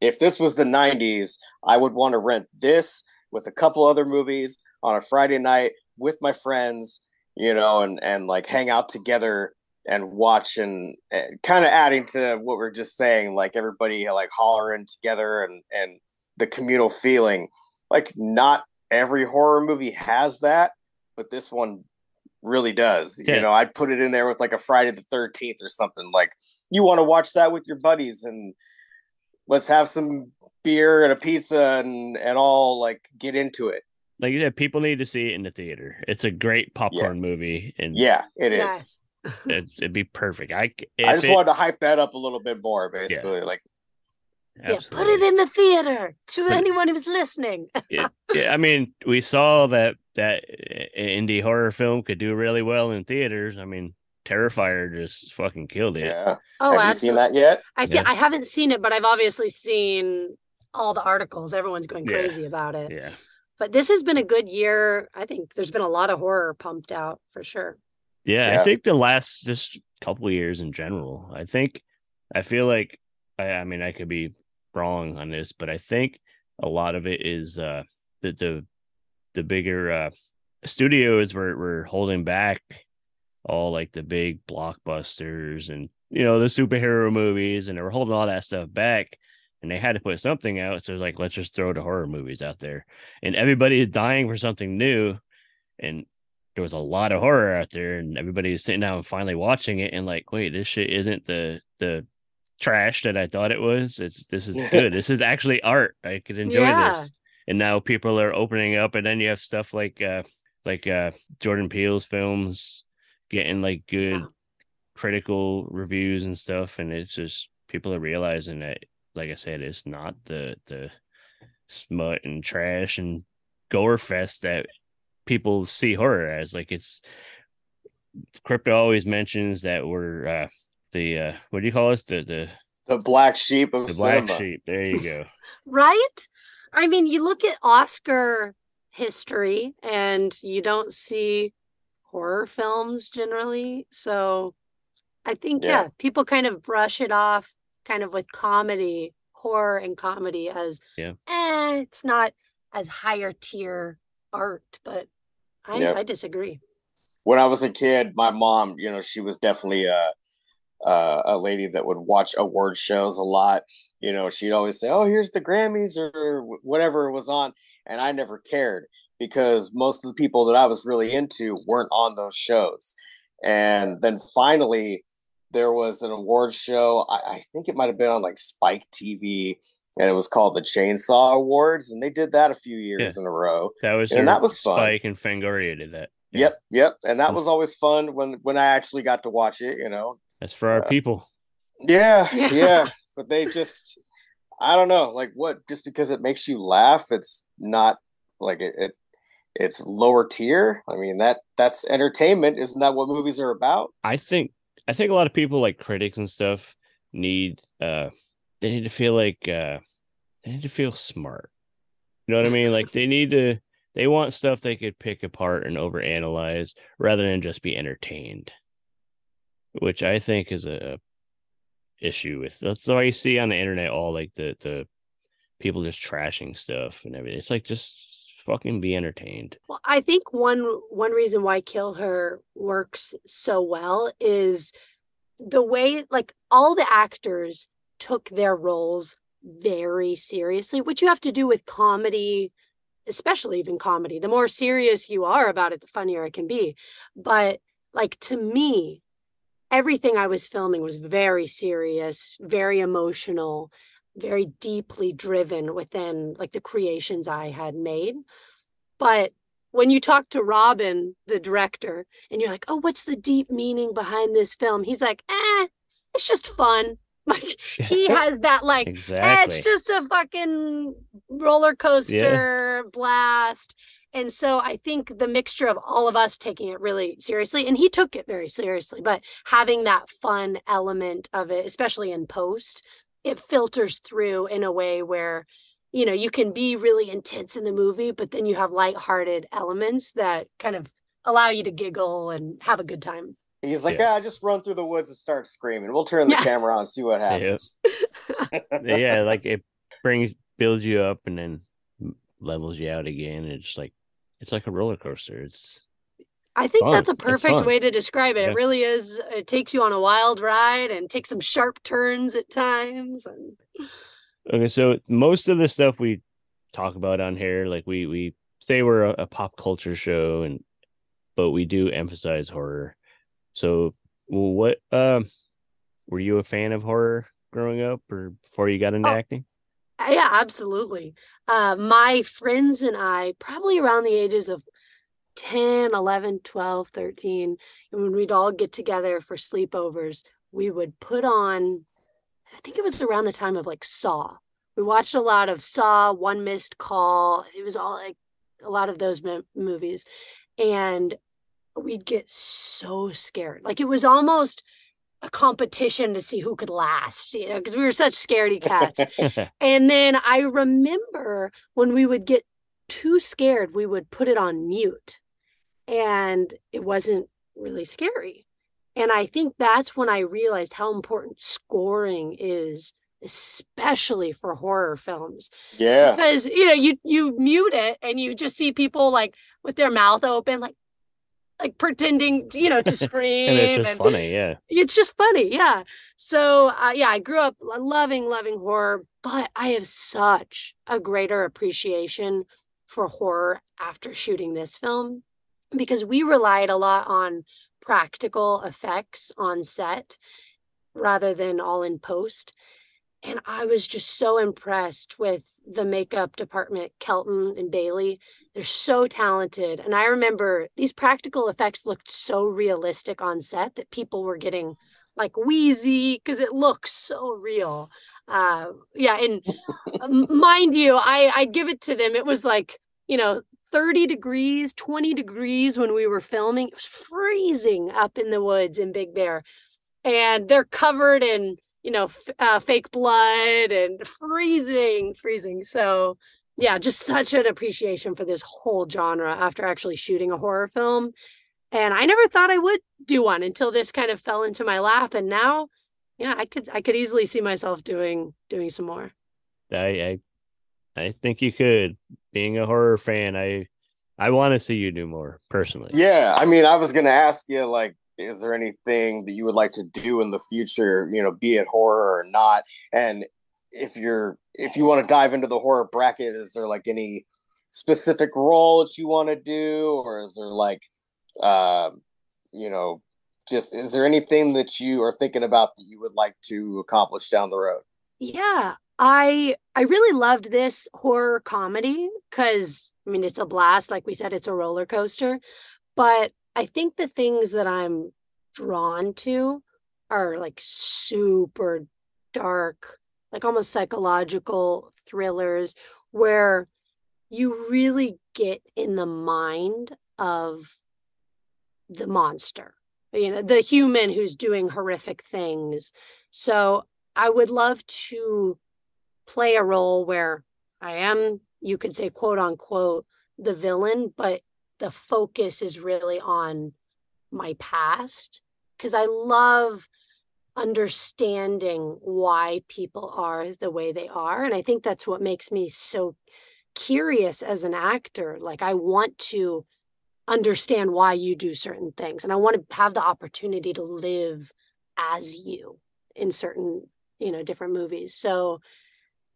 if this was the 90s I would want to rent this with a couple other movies on a Friday night with my friends you know and and like hang out together and watch and, kind of adding to what we're just saying like everybody like hollering together and and the communal feeling like not every horror movie has that but this one really does Yeah. you know i'd put it in there with like a friday the 13th or something like you want to watch that with your buddies and let's have some beer and a pizza and and all like get into it Like you said, people need to see it in the theater. It's a great popcorn movie, and yeah it is Yes. it, it'd be perfect. I if just it- wanted to hype that up a little bit more basically like Yeah, put it in the theater to anyone who's listening. yeah, I mean, we saw that that indie horror film could do really well in theaters. I mean, Terrifier just fucking killed it. yeah Oh, have you seen that yet I feel Yeah. I haven't seen it, but I've obviously seen all the articles. Everyone's going Yeah. crazy about it. Yeah, But this has been a good year. I think there's been a lot of horror pumped out for sure. yeah. Yeah. I think the last just couple years in general. I think I feel like I, I mean I could be wrong on this, but I think a lot of it is uh the the the bigger uh studios were were holding back all like the big blockbusters and you know the superhero movies and they were holding all that stuff back and they had to put something out so it's like let's just throw the horror movies out there. And everybody is dying for something new and there was a lot of horror out there and everybody is sitting down and finally watching it and like wait this shit isn't the the trash that i thought it was. It's this is good. This is actually art. I could enjoy Yeah. this. And now people are opening up and then you have stuff like uh like uh jordan peele's films getting like good Yeah. critical reviews and stuff and it's just people are realizing that like i said it's not the the smut and trash and gore fest that people see horror as. Like it's crypto always mentions that we're uh the uh what do you call us the the, the black sheep of the black sheep there you go Right? I mean, you look at Oscar history and you don't see horror films generally. So I think, yeah, Yeah. people kind of brush it off kind of with comedy, horror and comedy as, Yeah. eh, it's not as higher tier art, but I, Yep. I disagree. when I was a kid, my mom, you know, she was definitely a a, a lady that would watch award shows a lot. You know, she'd always say, "Oh, here's the Grammys or whatever was on," and I never cared because most of the people that I was really into weren't on those shows. And then finally, there was an award show. I, I think it might have been on like Spike TV, and it was called the Chainsaw Awards, and they did that a few years Yeah. in a row. That was And that was fun. Spike and Fangoria did that. Yeah. Yep, yep, and that was always fun when when I actually got to watch it. You know, That's for our Uh, people. yeah, Yeah. yeah, but they just, I don't know, like what? Just because it makes you laugh, it's not like it. it it's lower tier. I mean that that's entertainment. Isn't that what movies are about? I think I think a lot of people like critics and stuff need uh they need to feel like uh they need to feel smart. You know what I mean? Like they need to they want stuff they could pick apart and overanalyze rather than just be entertained. Which I think is a issue with that's why you see on the internet all like the the people just trashing stuff and everything. It's like just fucking be entertained. Well, I think one one reason why KillHer works so well is the way like all the actors took their roles very seriously, which you have to do with comedy, especially even comedy. The more serious you are about it, the funnier it can be. But like to me, everything I was filming was very serious, very emotional, very deeply driven within like the creations I had made. But when you talk to Robin, the director, and you're like, oh, what's the deep meaning behind this film? He's like, eh, it's just fun. Like he has that like, eh, it's just a fucking roller coaster blast. And so I think the mixture of all of us taking it really seriously, and he took it very seriously, but having that fun element of it, especially in post, it filters through in a way where, you know, you can be really intense in the movie, but then you have lighthearted elements that kind of allow you to giggle and have a good time. He's like, Yeah. yeah, just run through the woods and start screaming. We'll turn the Yeah. camera on and see what happens. yeah, like it brings builds you up and then levels you out again. It's like it's like a roller coaster. It's I think Fun. that's a perfect way to describe it. Yeah. It really is. It takes you on a wild ride and takes some sharp turns at times. And okay. So most of the stuff we talk about on here, like we we say we're a, a pop culture show, and but we do emphasize horror. So what um were you a fan of horror growing up or before you got into Oh. acting? Uh, yeah, absolutely. Uh, my friends and I, probably around the ages of 10, 11, 12, 13, and when we'd all get together for sleepovers, we would put on, I think it was around the time of like Saw. We watched a lot of Saw, One Missed Call. It was all like a lot of those mo- movies. And we'd get so scared. Like it was almost a competition to see who could last, you know, because we were such scaredy cats. And then I remember when we would get too scared, we would put it on mute and it wasn't really scary. And I think that's when I realized how important scoring is, especially for horror films. Yeah. Because you know, you you mute it and you just see people like with their mouth open, like like pretending, you know, to scream. and it's just and- funny, yeah. it's just funny yeah so uh, yeah i grew up loving loving horror but i have such a greater appreciation for horror after shooting this film because we relied a lot on practical effects on set rather than all in post and i was just so impressed with the makeup department kelton and bailey they're so talented. And I remember these practical effects looked so realistic on set that people were getting like wheezy because it looks so real. Uh, yeah. And mind you, I, I give it to them. It was like, you know, 30 degrees, 20 degrees when we were filming. It was freezing up in the woods in Big Bear. And they're covered in, you know, f- uh, fake blood and freezing, freezing. So, yeah, just such an appreciation for this whole genre after actually shooting a horror film. And I never thought I would do one until this kind of fell into my lap. And now, yeah, I could I could easily see myself doing doing some more. I I I think you could. Being a horror fan, I I want to see you do more personally. Yeah, I mean, I was gonna ask you, like, is there anything that you would like to do in the future? You know, be it horror or not, and if you're if you want to dive into the horror bracket, is there like any specific role that you want to do, or is there like, um, you know, just is there anything that you are thinking about that you would like to accomplish down the road? Yeah, I I really loved this horror comedy because I mean it's a blast. Like we said, it's a roller coaster. But I think the things that I'm drawn to are like super dark, like almost psychological thrillers where you really get in the mind of the monster, you know, the human who's doing horrific things. So I would love to play a role where I am, you could say, quote unquote, the villain, but the focus is really on my past because I love understanding why people are the way they are. And I think that's what makes me so curious as an actor. Like, I want to understand why you do certain things, and I want to have the opportunity to live as you in certain, you know, different movies. So,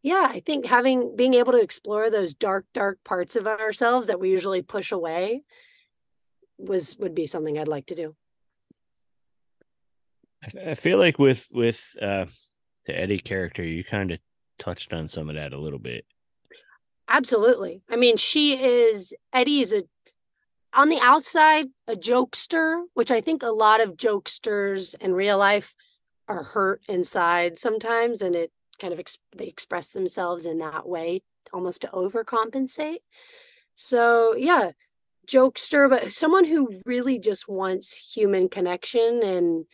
yeah, I think having being able to explore those dark, dark parts of ourselves that we usually push away was would be something I'd like to do. I feel like with with uh the Eddie character, you kind of touched on some of that a little bit. Absolutely. I mean, she is Eddie is a on the outside a jokester, which I think a lot of jokesters in real life are hurt inside sometimes, and it kind of ex- they express themselves in that way, almost to overcompensate. So yeah, jokester, but someone who really just wants human connection and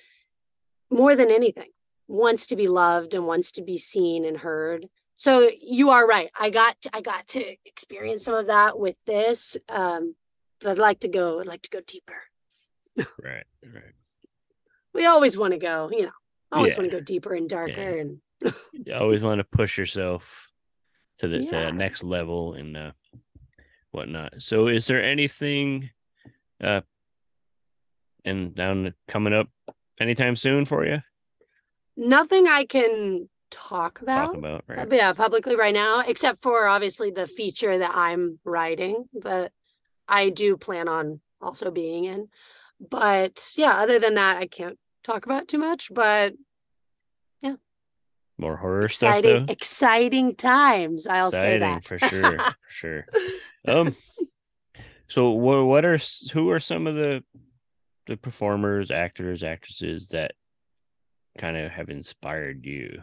more than anything wants to be loved and wants to be seen and heard so you are right i got to, i got to experience some of that with this um but i'd like to go i'd like to go deeper right right we always want to go you know always Yeah. want to go deeper and darker Yeah. and You always want to push yourself to the to Yeah. that next level and uh whatnot. So is there anything uh and down coming up anytime soon for you? nothing i can talk about Talk about Uh, right. yeah publicly right now except for obviously the feature that i'm writing that i do plan on also being in but yeah other than that i can't talk about too much but yeah, More horror stuff exciting though. exciting times i'll say that for sure, for sure. Um, so what what are who are some of the the performers, actors, actresses that kind of have inspired you?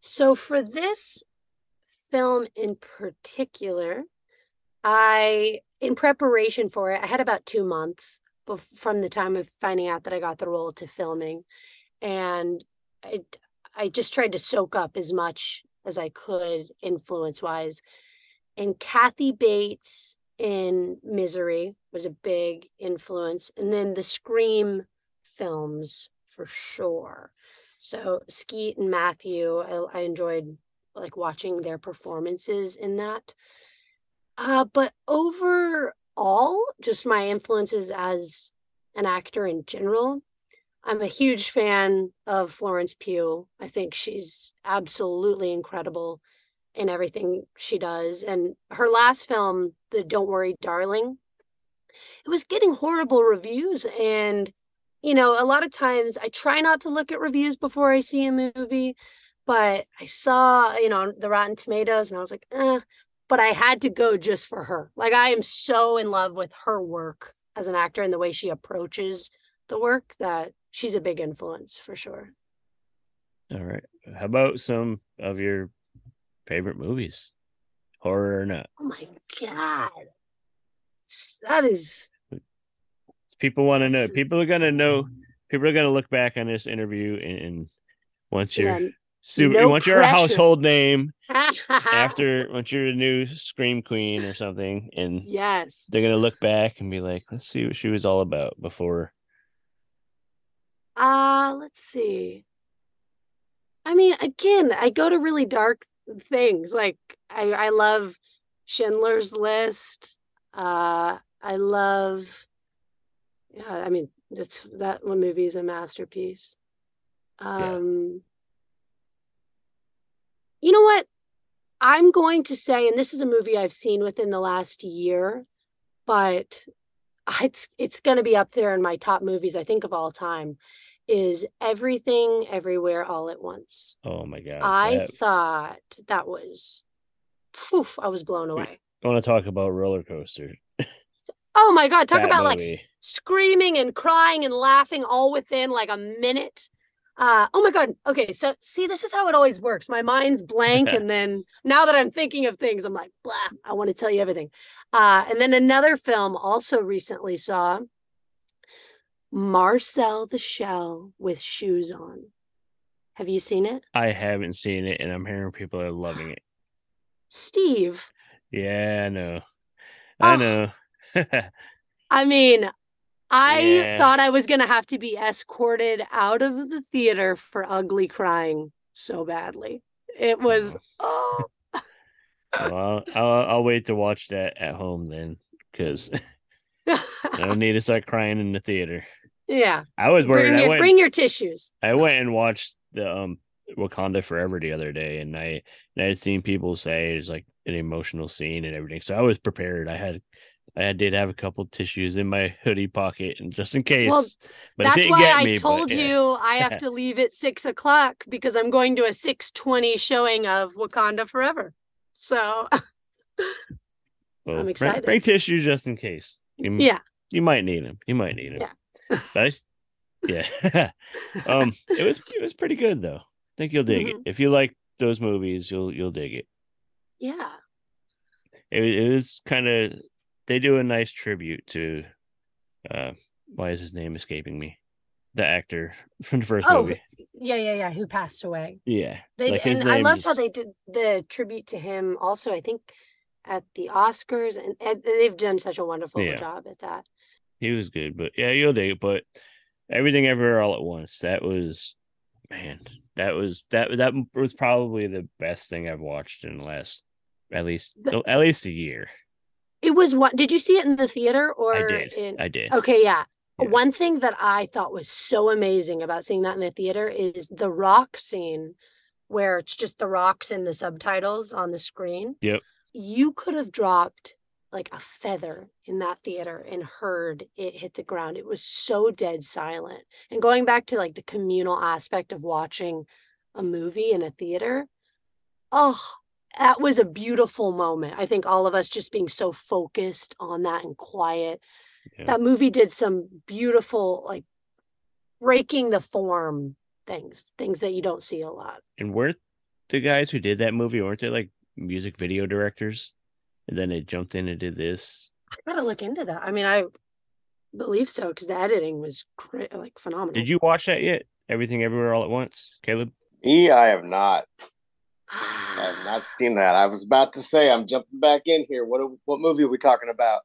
So for this film in particular, I in preparation for it, I had about two months from the time of finding out that I got the role to filming, and I I just tried to soak up as much as I could influence wise. And Kathy Bates in Misery was a big influence, and then the Scream films for sure. So Skeet and Matthew, I, I enjoyed like watching their performances in that. Uh, but overall, just my influences as an actor in general, I'm a huge fan of Florence Pugh. I think she's absolutely incredible in everything she does. And her last film, the Don't Worry, Darling, it was getting horrible reviews. And, you know, a lot of times I try not to look at reviews before I see a movie, but I saw, you know, the Rotten Tomatoes and I was like, eh, but I had to go just for her. Like, I am so in love with her work as an actor and the way she approaches the work that she's a big influence for sure. All right. How about some of your favorite movies, horror or not? Oh my God. That is, People want to know. People are gonna know. People are gonna look back on this interview and, and once you're yeah. super, no once you're a household name after once you're a new scream queen or something, and yes. they're gonna look back and be like, let's see what she was all about before. Uh, let's see. I mean, again, I go to really dark things. Like I I love Schindler's List. Uh I love yeah, I mean, that's that one movie is a masterpiece. Um You know what? I'm going to say and this is a movie I've seen within the last year, but it's it's going to be up there in my top movies I think of all time is Everything Everywhere All at Once. Oh my god. I that- thought that was, poof, I was blown away. I want to talk about roller coaster. Oh my God, talk That about like screaming and crying and laughing all within like a minute. Uh, oh my God. Okay. So, see, this is how it always works. My mind's blank. and then now that I'm thinking of things, I'm like, blah, I want to tell you everything. Uh, and then another film also recently saw Marcel the Shell with Shoes On. Have you seen it? I haven't seen it, and I'm hearing people are loving it. Steve, Yeah, I know. I Oh. know. I mean, I Yeah. thought I was going to have to be escorted out of the theater for ugly crying so badly. It was, uh-huh. oh, well, I'll, I'll, I'll wait to watch that at home then, because I don't need to start crying in the theater. Yeah. I was worried. Bring your, went. bring your tissues. I went and watched the um Wakanda Forever the other day, and I and I had seen people say it's like an emotional scene and everything. So I was prepared. I had I did have a couple tissues in my hoodie pocket, and just in case. Well, but That's didn't why get I me, but told yeah. you I have to leave at six o'clock because I'm going to a six twenty showing of Wakanda Forever. So Well, I'm bring- excited. Bring, tissues just in case. You, yeah, you might need them. You might need them. Yeah. S- yeah. um, it was it was pretty good though. I think you'll dig Mm-hmm. it if you like those movies. You'll you'll dig it. yeah. it, it was kind of they do a nice tribute to uh why is his name escaping me the actor from the first Oh, movie Yeah, yeah, yeah. Who passed away? yeah They like and I name loved how is- they did the tribute to him. Also, I think at the Oscars, and, and they've done such a wonderful Yeah. job at that. He was good but yeah you'll dig it but everything ever all at once that was man that was that that was probably the best thing i've watched in the last at least The- oh, at least a year It was what? Did you see it in the theater or? i did In, i did Okay, yeah. Yeah. One thing that I thought was so amazing about seeing that in the theater is the rock scene where it's just the rocks and the subtitles on the screen. Yep. You could have dropped like a feather in that theater and heard it hit the ground. It was so dead silent. And going back to like the communal aspect of watching a movie in a theater, oh, that was a beautiful moment. I think all of us just being so focused on that and quiet Yeah. that movie did some beautiful like breaking the form things things that you don't see a lot and weren't the guys who did that movie weren't they like music video directors and then it jumped in and did this i gotta look into that i mean i believe so because the editing was great like phenomenal Did you watch that yet? Everything Everywhere All at Once, Caleb? E, I have not. I have not seen that. I was about to say I'm jumping back in here. What what movie are we talking about?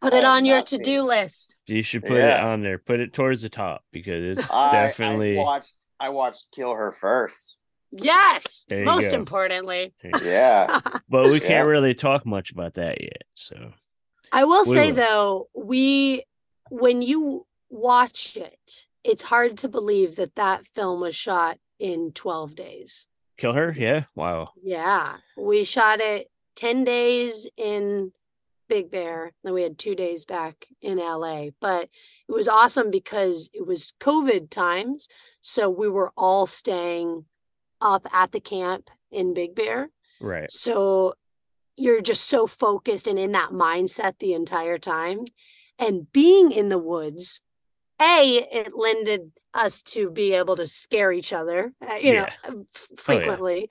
put it on your to-do list You should put it on there. Put it towards the top because it's I, definitely. I watched. I watched KillHer first. Yes most go. importantly Yeah. but we can't really talk much about that yet. So I will We say will. though, we when you watch it, it's hard to believe that that film was shot in 12 days. KillHer. Yeah. Wow. Yeah, we shot it 10 days in Big Bear, then we had 2 days back in LA. But it was awesome because it was COVID times, so we were all staying up at the camp in Big Bear. Right. So you're just so focused and in that mindset the entire time. And being in the woods, A, it lended us to be able to scare each other, uh, you know, Yeah. uh, frequently.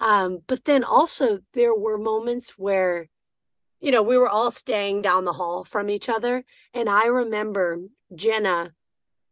Um, but then also there were moments where, you know, we were all staying down the hall from each other. And I remember Jenna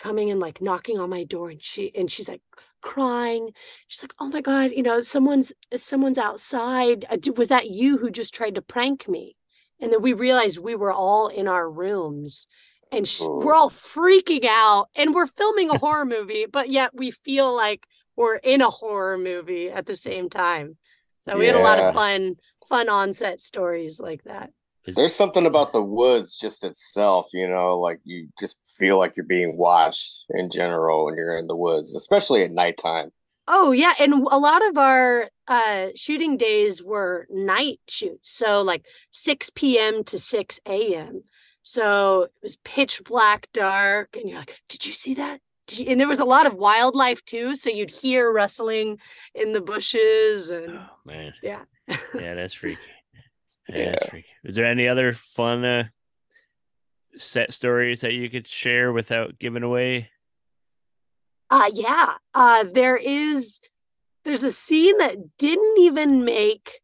coming and like knocking on my door and she and she's like crying. She's like oh my god you know someone's someone's outside. Uh, was that you who just tried to prank me? And then we realized we were all in our rooms and sh- we're all freaking out and we're filming a horror movie but yet we feel like we're in a horror movie at the same time. So we had a lot of fun fun onset stories like that There's something about the woods just itself, you know, like you just feel like you're being watched in general when you're in the woods, especially at nighttime. Oh yeah, and a lot of our uh shooting days were night shoots. So like 6 p.m. to 6 a.m. So it was pitch black dark and you're like, "Did you see that? and there was a lot of wildlife too, so you'd hear rustling in the bushes and Oh man. yeah. Yeah, that's freaky. Yeah, Yeah. Is there any other fun uh, set stories that you could share without giving away? Uh yeah. Uh there is there's a scene that didn't even make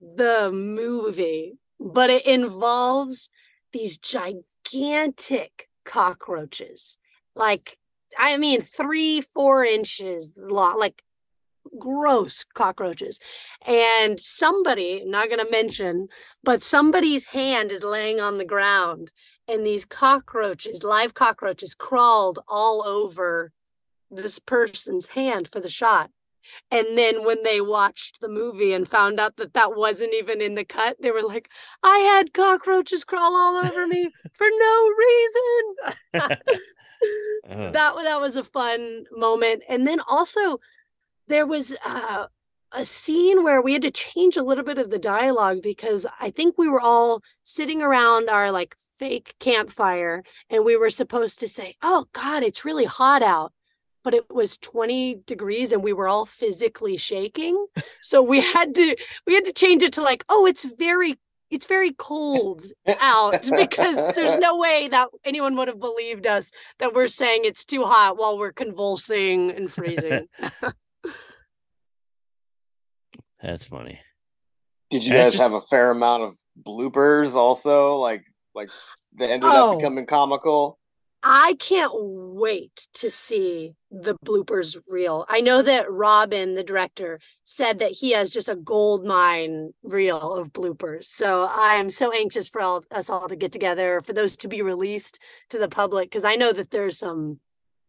the movie, but it involves these gigantic cockroaches. Like I mean 3 4 inches long, like gross cockroaches. And somebody, not going to mention, but somebody's hand is laying on the ground and these cockroaches, live cockroaches crawled all over this person's hand for the shot. And then when they watched the movie and found out that that wasn't even in the cut, they were like, I had cockroaches crawl all over me for no reason. Oh, that that was a fun moment. And then also there was uh, a scene where we had to change a little bit of the dialogue because I think we were all sitting around our like fake campfire and we were supposed to say, "Oh god, it's really hot out." But it was 20 degrees and we were all physically shaking. So we had to we had to change it to like, "Oh, it's very it's very cold out because there's no way that anyone would have believed us that we're saying it's too hot while we're convulsing and freezing. that's funny. Did you And guys just- have a fair amount of bloopers also? Like like that ended Oh. up becoming comical? I can't wait to see the bloopers reel. I know that Robin, the director, said that he has just a gold mine reel of bloopers. So I'm so anxious for all, us all to get together, for those to be released to the public, because I know that there's some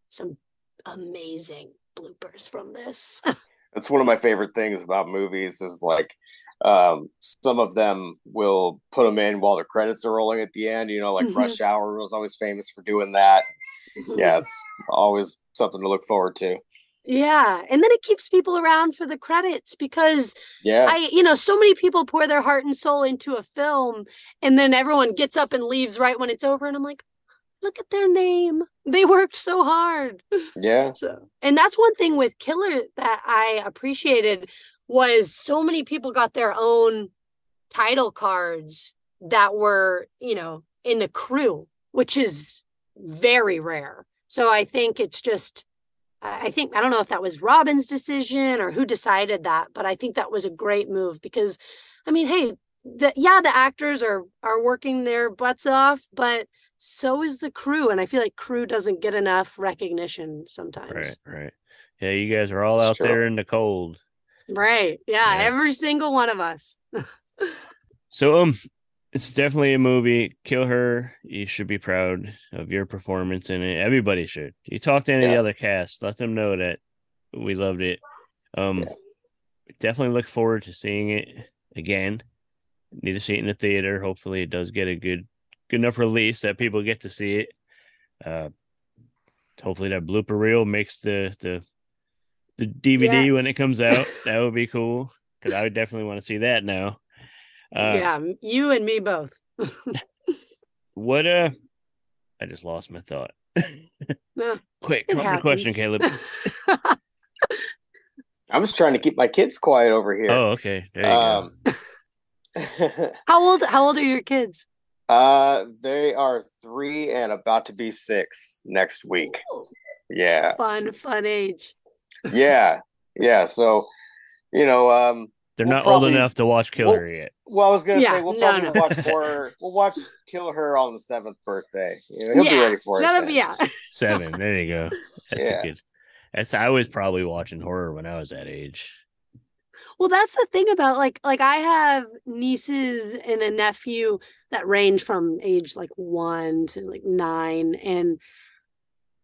some amazing bloopers from this. That's one of my favorite things about movies is like um some of them will put them in while the credits are rolling at the end you know like Mhm. rush hour was always famous for doing that yeah it's always something to look forward to Yeah. And then it keeps people around for the credits because yeah I, you know, so many people pour their heart and soul into a film and then everyone gets up and leaves right when it's over. And I'm like, look at their name. They worked so hard. yeah So, and that's one thing with KillHer that I appreciated was so many people got their own title cards that were, you know, in the crew, which is very rare. So I think it's just I I think I don't know if that was Robin's decision or who decided that, but I think that was a great move because I mean, hey, the yeah, the actors are are working their butts off, but so is the crew and I feel like crew doesn't get enough recognition sometimes. Right, right. Yeah, you guys are all It's out true. there in the cold. Right. Yeah, Yeah. every single one of us. So um it's definitely a movie. Kill her. You should be proud of your performance in it. Everybody should. You talk to any Yeah. other cast, let them know that we loved it. Um Yeah. definitely look forward to seeing it again. Need to see it in the theater. Hopefully it does get a good good enough release that people get to see it. Uh hopefully that blooper reel makes the the the DVD when it comes out. that would be cool. Because I would definitely want to see that now. Uh, yeah, you and me both. What uh I just lost my thought. No, Quick, come up with a question. Caleb. i'm just trying to keep my kids quiet over here Oh, okay. There you um how old how old are your kids? Uh they are three and about to be six next week Ooh, yeah Fun, fun age. yeah yeah so you know um. They're we'll not probably- old enough to watch KillHer yet. Well, I was gonna Yeah, say we'll no, probably no. watch horror. We'll watch Kill Her on the seventh birthday. You know, he'll yeah, be ready for it. that'll then. be yeah. Seven. There you go. That's Yeah. a good. That's I was probably watching horror when I was that age. Well, that's the thing about like like I have nieces and a nephew that range from age like one to like nine, and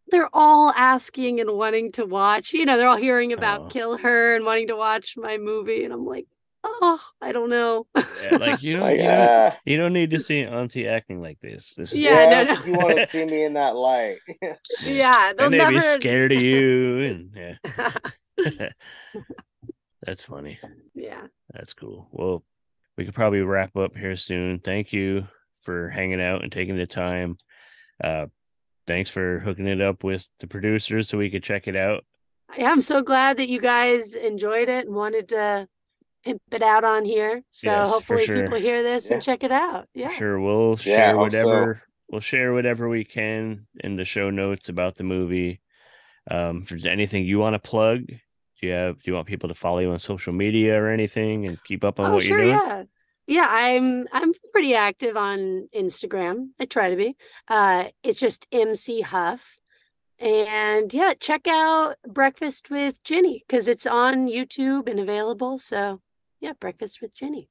they're all asking and wanting to watch. You know, they're all hearing about Oh. Kill Her and wanting to watch my movie, and I'm like, oh, I don't know. Yeah, like you don't, Like, you, don't ah, you don't need to see auntie acting like this. This is Yeah, yeah, no, no. You want to see me in that light? yeah, they'll and they never. be scared of you, and yeah, that's funny. yeah. That's cool. Well, we could probably wrap up here soon. Thank you for hanging out and taking the time. Uh, thanks for hooking it up with the producers so we could check it out. Yeah, I'm so glad that you guys enjoyed it and wanted to pimp it out on here. So Yes, hopefully sure. people hear this Yeah. and check it out. Yeah. Sure, we'll Yeah, I share so. whatever we'll share whatever we can in the show notes about the movie. Um, if there's anything you want to plug, do you have do you want people to follow you on social media or anything and keep up on Oh, what sure, you're doing? yeah. Yeah, I'm I'm pretty active on Instagram. I try to be. Uh it's just MC Huff. And yeah, check out Breakfast with Jenny because it's on YouTube and available. So yeah, Breakfast with Jenny.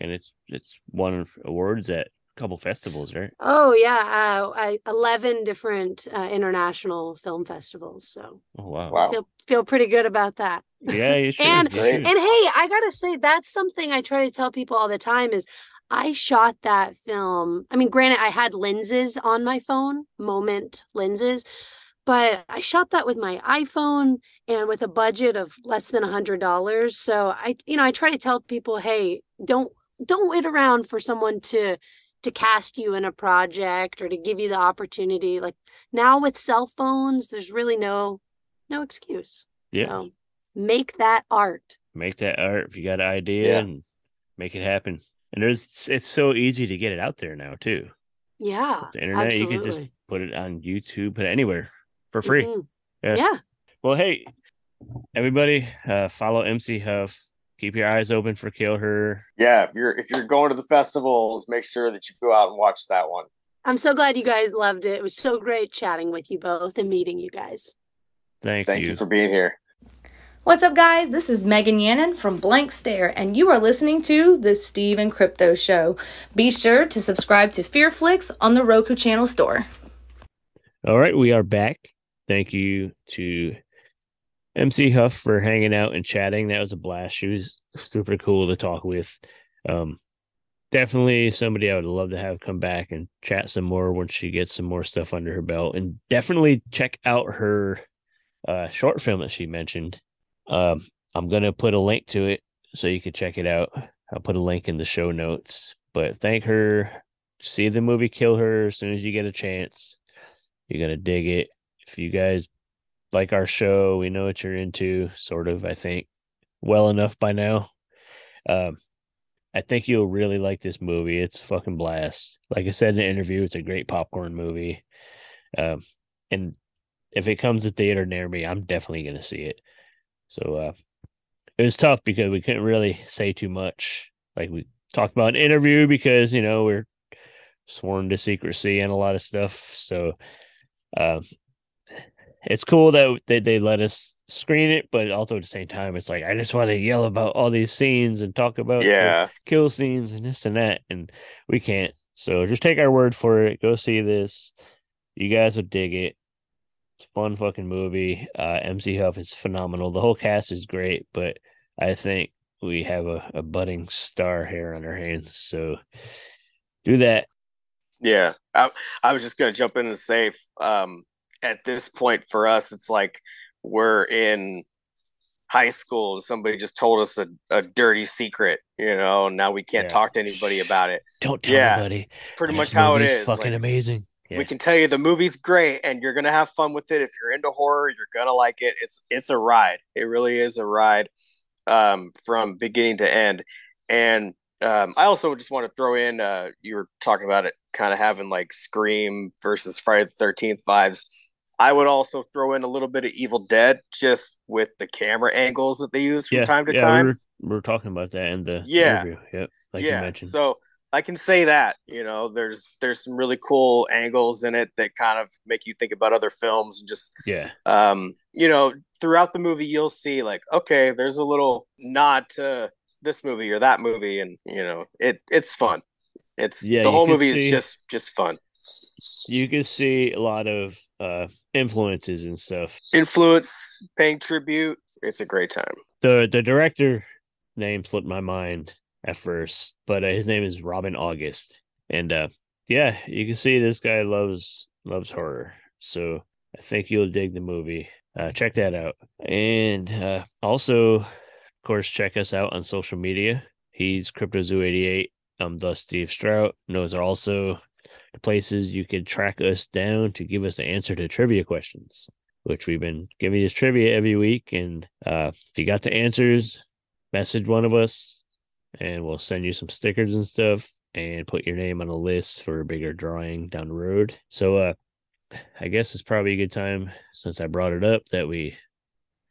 And it's it's won awards at a couple festivals, right? Oh yeah, uh, I eleven different uh, international film festivals. So Oh wow. Wow. feel feel pretty good about that. Yeah, you should. And- you Great. should. And hey, I gotta say that's something I try to tell people all the time is I shot that film. I mean, granted, I had lenses on my phone, moment lenses, but I shot that with my iPhone and with a budget of less than a hundred dollars. So I, you know, I try to tell people, hey, don't don't wait around for someone to to cast you in a project or to give you the opportunity. Like now with cell phones, there's really no no excuse. Yeah. So make that art. make that art if you got an idea Yeah. and make it happen. And there's it's so easy to get it out there now too. Yeah. The internet, absolutely. you can just put it on YouTube, put it anywhere for free. Mhm. Yeah. Yeah. Well, hey, everybody, uh, follow MC Huff. Keep your eyes open for Kill Her. Yeah, if you're if you're going to the festivals, make sure that you go out and watch that one. I'm so glad you guys loved it. It was so great chatting with you both and meeting you guys. Thank, Thank you. you for being here. What's up, guys? This is Megan Yannon from Blank Stare, and you are listening to The Steve and Crypto Show. Be sure to subscribe to Fearflix on the Roku Channel store. All right, we are back. Thank you to MC Huff for hanging out and chatting. That was a blast. She was super cool to talk with. Um, definitely somebody I would love to have come back and chat some more once she gets some more stuff under her belt. And definitely check out her uh, short film that she mentioned. Um, I'm gonna put a link to it so you can check it out. I'll put a link in the show notes. But thank her. See the movie Kill Her as soon as you get a chance. You're gonna dig it. If you guys like our show, we know what you're into, sort of, I think, well enough by now. Um, I think you'll really like this movie. It's fucking blast. Like I said in the interview, it's a great popcorn movie. Um, and if it comes to theater near me, I'm definitely gonna see it. So uh it was tough because we couldn't really say too much. Like we talked about an interview because, you know, we're sworn to secrecy and a lot of stuff. So um it's cool that they, they let us screen it, but also at the same time, it's like I just want to yell about all these scenes and talk about Yeah. kill scenes and this and that, and we can't. So just take our word for it. Go see this. You guys will dig it. It's a fun fucking movie. Uh, MC Huff is phenomenal. The whole cast is great, but I think we have a, a budding star here on our hands. So do that. Yeah. I, I was just gonna jump in and say um at this point for us it's like we're in high school and somebody just told us a, a dirty secret, you know, and now we can't Yeah. talk to anybody about it. Don't tell Yeah, anybody. It's pretty This much how it is. Fucking Like, amazing. Yeah. We can tell you the movie's great and you're gonna have fun with it. If you're into horror, you're gonna like it. It's it's a ride. It really is a ride um, from beginning to end. And um, I also just want to throw in uh, you were talking about it kind of having like Scream versus Friday the Thirteenth vibes. I would also throw in a little bit of Evil Dead just with the camera angles that they use from yeah, time to yeah, time. We were, we were talking about that in the Yeah. interview. Yep. Like you yeah so i can say that you know there's there's some really cool angles in it that kind of make you think about other films and just yeah. um you know throughout the movie you'll see like okay there's a little nod to this movie or that movie and you know it it's fun it's Yeah, the whole movie see- is just just fun You can see a lot of uh influences and stuff. influence paying tribute it's a great time The the director name slipped my mind at first, but uh, his name is Robin August. And uh yeah, you can see this guy loves loves horror. So I think you'll dig the movie. Uh check that out. And uh also of course check us out on social media. He's CryptoZoo88. I'm the Steve Strout. Those are also places you could track us down to give us the answer to trivia questions, which we've been giving you trivia every week. And uh, if you got the answers, message one of us and we'll send you some stickers and stuff and put your name on a list for a bigger drawing down the road. So uh I guess it's probably a good time since I brought it up that we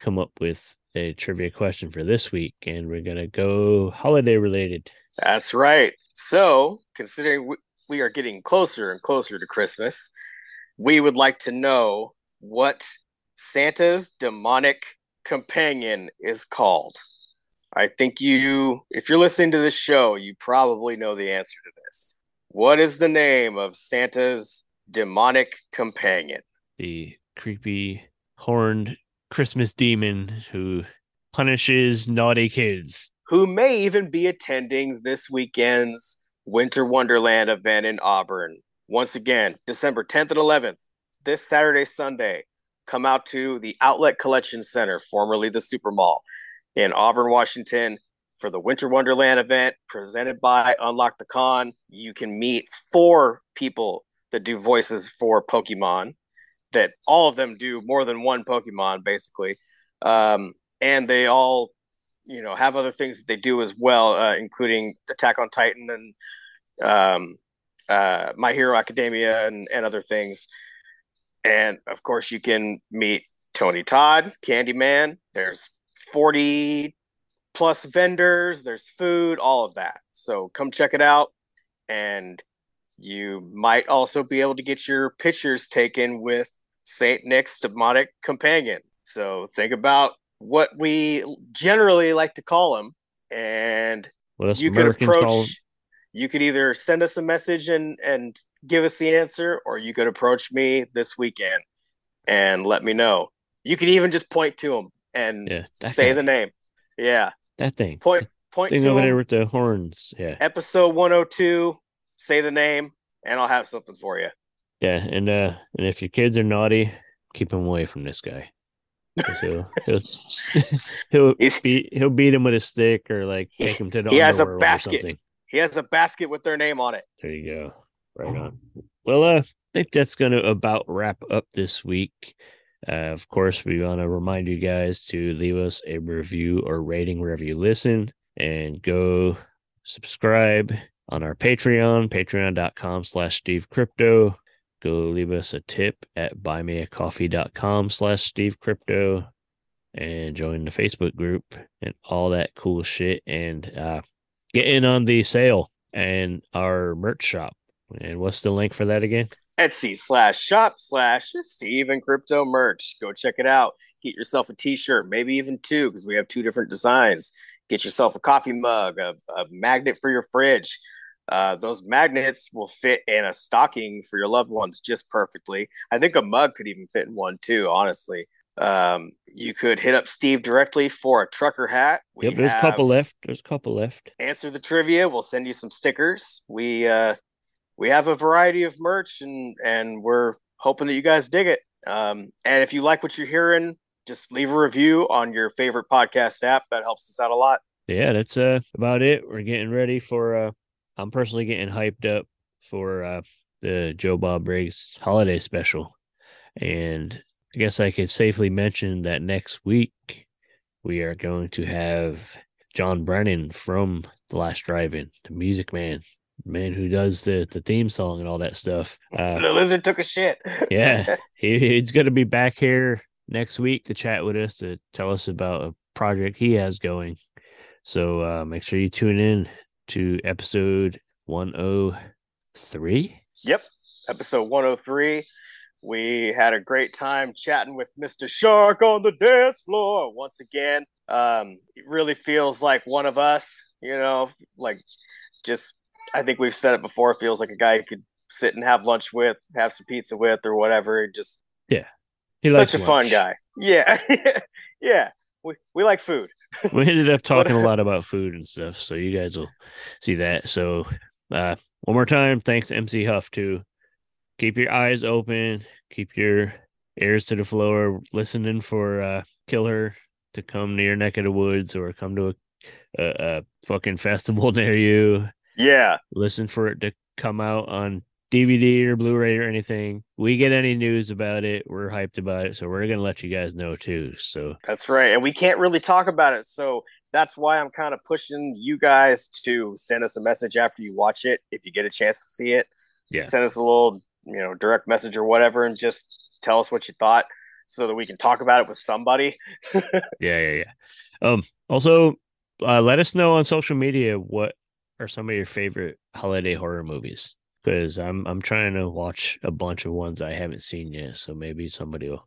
come up with a trivia question for this week and we're to go holiday related. That's right. So, considering we are getting closer and closer to Christmas, we would like to know what Santa's demonic companion is called. I think you, if you're listening to this show, you probably know the answer to this. What is the name of Santa's demonic companion? The creepy horned Christmas demon who punishes naughty kids. Who may even be attending this weekend's Winter Wonderland event in Auburn. Once again, December 10th and 11th, this Saturday, Sunday, come out to the Outlet Collection Center, formerly the Super Mall in Auburn, Washington for the Winter Wonderland event presented by Unlock the Con. You can meet four people that do voices for Pokemon, that all of them do more than one Pokemon, basically. Um, and they all, you know, have other things that they do as well, uh, including Attack on Titan and um, uh, My Hero Academia and, and other things. And of course, you can meet Tony Todd, Candyman. There's 40 plus vendors, there's food, all of that. So come check it out. And you might also be able to get your pictures taken with Saint Nick's demonic companion. So think about what we generally like to call him, and what you could approach. You could either send us a message and and give us the answer, or you could approach me this weekend and let me know. You could even just point to him and yeah, say guy. the name. Yeah. That thing. Point point thing to over him. there with the horns. Yeah. Episode 102, say the name, and I'll have something for you. Yeah, and uh and if your kids are naughty, keep them away from this guy. He'll he'll he'll, beat, he'll beat him with a stick or like take him to the he has a basket. He has a basket with their name on it. There you go. Right on. Well, uh, I think that's going to about wrap up this week. Uh, of course, we want to remind you guys to leave us a review or rating wherever you listen and go subscribe on our Patreon, patreon.com slash Steve Crypto. Go leave us a tip at buymeacoffee.com slash Steve Crypto and join the Facebook group and all that cool shit and uh, get in on the sale and our merch shop. And what's the link for that again? Etsy slash shop slash Steve and Crypto merch. Go check it out. Get yourself a t-shirt, maybe even two, because we have two different designs. Get yourself a coffee mug, a, a magnet for your fridge. Uh, those magnets will fit in a stocking for your loved ones just perfectly. I think a mug could even fit in one too, honestly. Um, you could hit up Steve directly for a trucker hat. We yep, there's a couple left. There's a couple left. Answer the trivia. We'll send you some stickers. We uh, we have a variety of merch and and we're hoping that you guys dig it. Um, and if you like what you're hearing, just leave a review on your favorite podcast app. That helps us out a lot. Yeah, that's uh about it. We're getting ready for uh I'm personally getting hyped up for uh the Joe Bob Briggs holiday special. And I guess I could safely mention that next week we are going to have John Brennan from The Last Drive-In, the Music Man, man who does the the theme song and all that stuff. Uh, the lizard took a shit. yeah, he, he's going to be back here next week to chat with us to tell us about a project he has going. So uh, make sure you tune in to episode 103. Yep, episode 103. We had a great time chatting with Mr. Shark on the dance floor once again. Um, it really feels like one of us, you know, like just I think we've said it before. It feels like a guy you could sit and have lunch with, have some pizza with, or whatever. Just yeah, he such a lunch. fun guy. Yeah, yeah. We we like food. we ended up talking a lot about food and stuff, so you guys will see that. So uh, one more time, thanks MC Huff too. Keep your eyes open, keep your ears to the floor, listening for uh, KillHer to come near neck of the woods or come to a, a, a fucking festival near you yeah. Listen for it to come out on DVD or Blu-ray or anything, we get any news about it, we're hyped about it, so we're gonna let you guys know too. So That's right. And we can't really talk about it. So that's why I'm kind of pushing you guys to send us a message after you watch it. If you get a chance to see it, Yeah. send us a little, you know, direct message or whatever and just tell us what you thought so that we can talk about it with somebody. yeah, yeah, yeah. Um, also, uh, let us know on social media what are some of your favorite holiday horror movies because I'm I'm trying to watch a bunch of ones I haven't seen yet. So maybe somebody will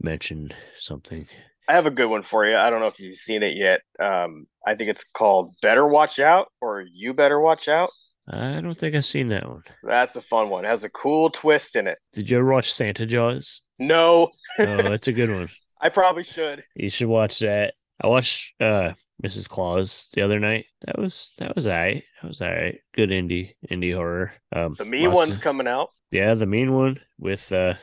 mention something. I have a good one for you. I don't know if you've seen it yet. Um, I think it's called Better Watch Out or You Better Watch Out. I don't think I've seen that one. That's a fun one. It has a cool twist in it. Did you ever watch Santa Jaws? No, Oh, that's a good one. I probably should. You should watch that. I watched uh Mrs. Claus the other night. That was that was alright. That was alright. Good indie indie horror. Um The mean one's of- coming out. Yeah, the mean one with uh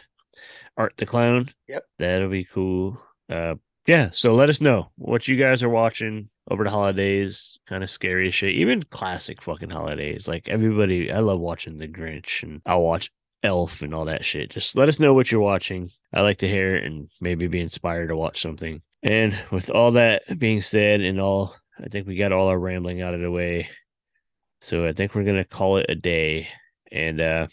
Art the Clown. Yep. That'll be cool. Uh yeah, so let us know what you guys are watching over the holidays, kind of scary shit. Even classic fucking holidays. Like everybody I love watching The Grinch and I'll watch Elf and all that shit. Just let us know what you're watching. I like to hear it and maybe be inspired to watch something. And with all that being said and all I think we got all our rambling out of the way. So I think we're gonna call it a day. And uh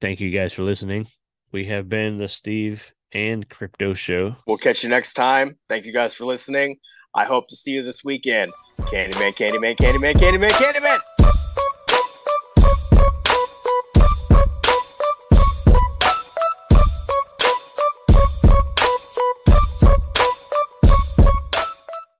thank you guys for listening. We have been the Steve and Crypto Show. We'll catch you next time. Thank you guys for listening. I hope to see you this weekend. Candyman, Candyman, Candyman, Candyman, Candyman.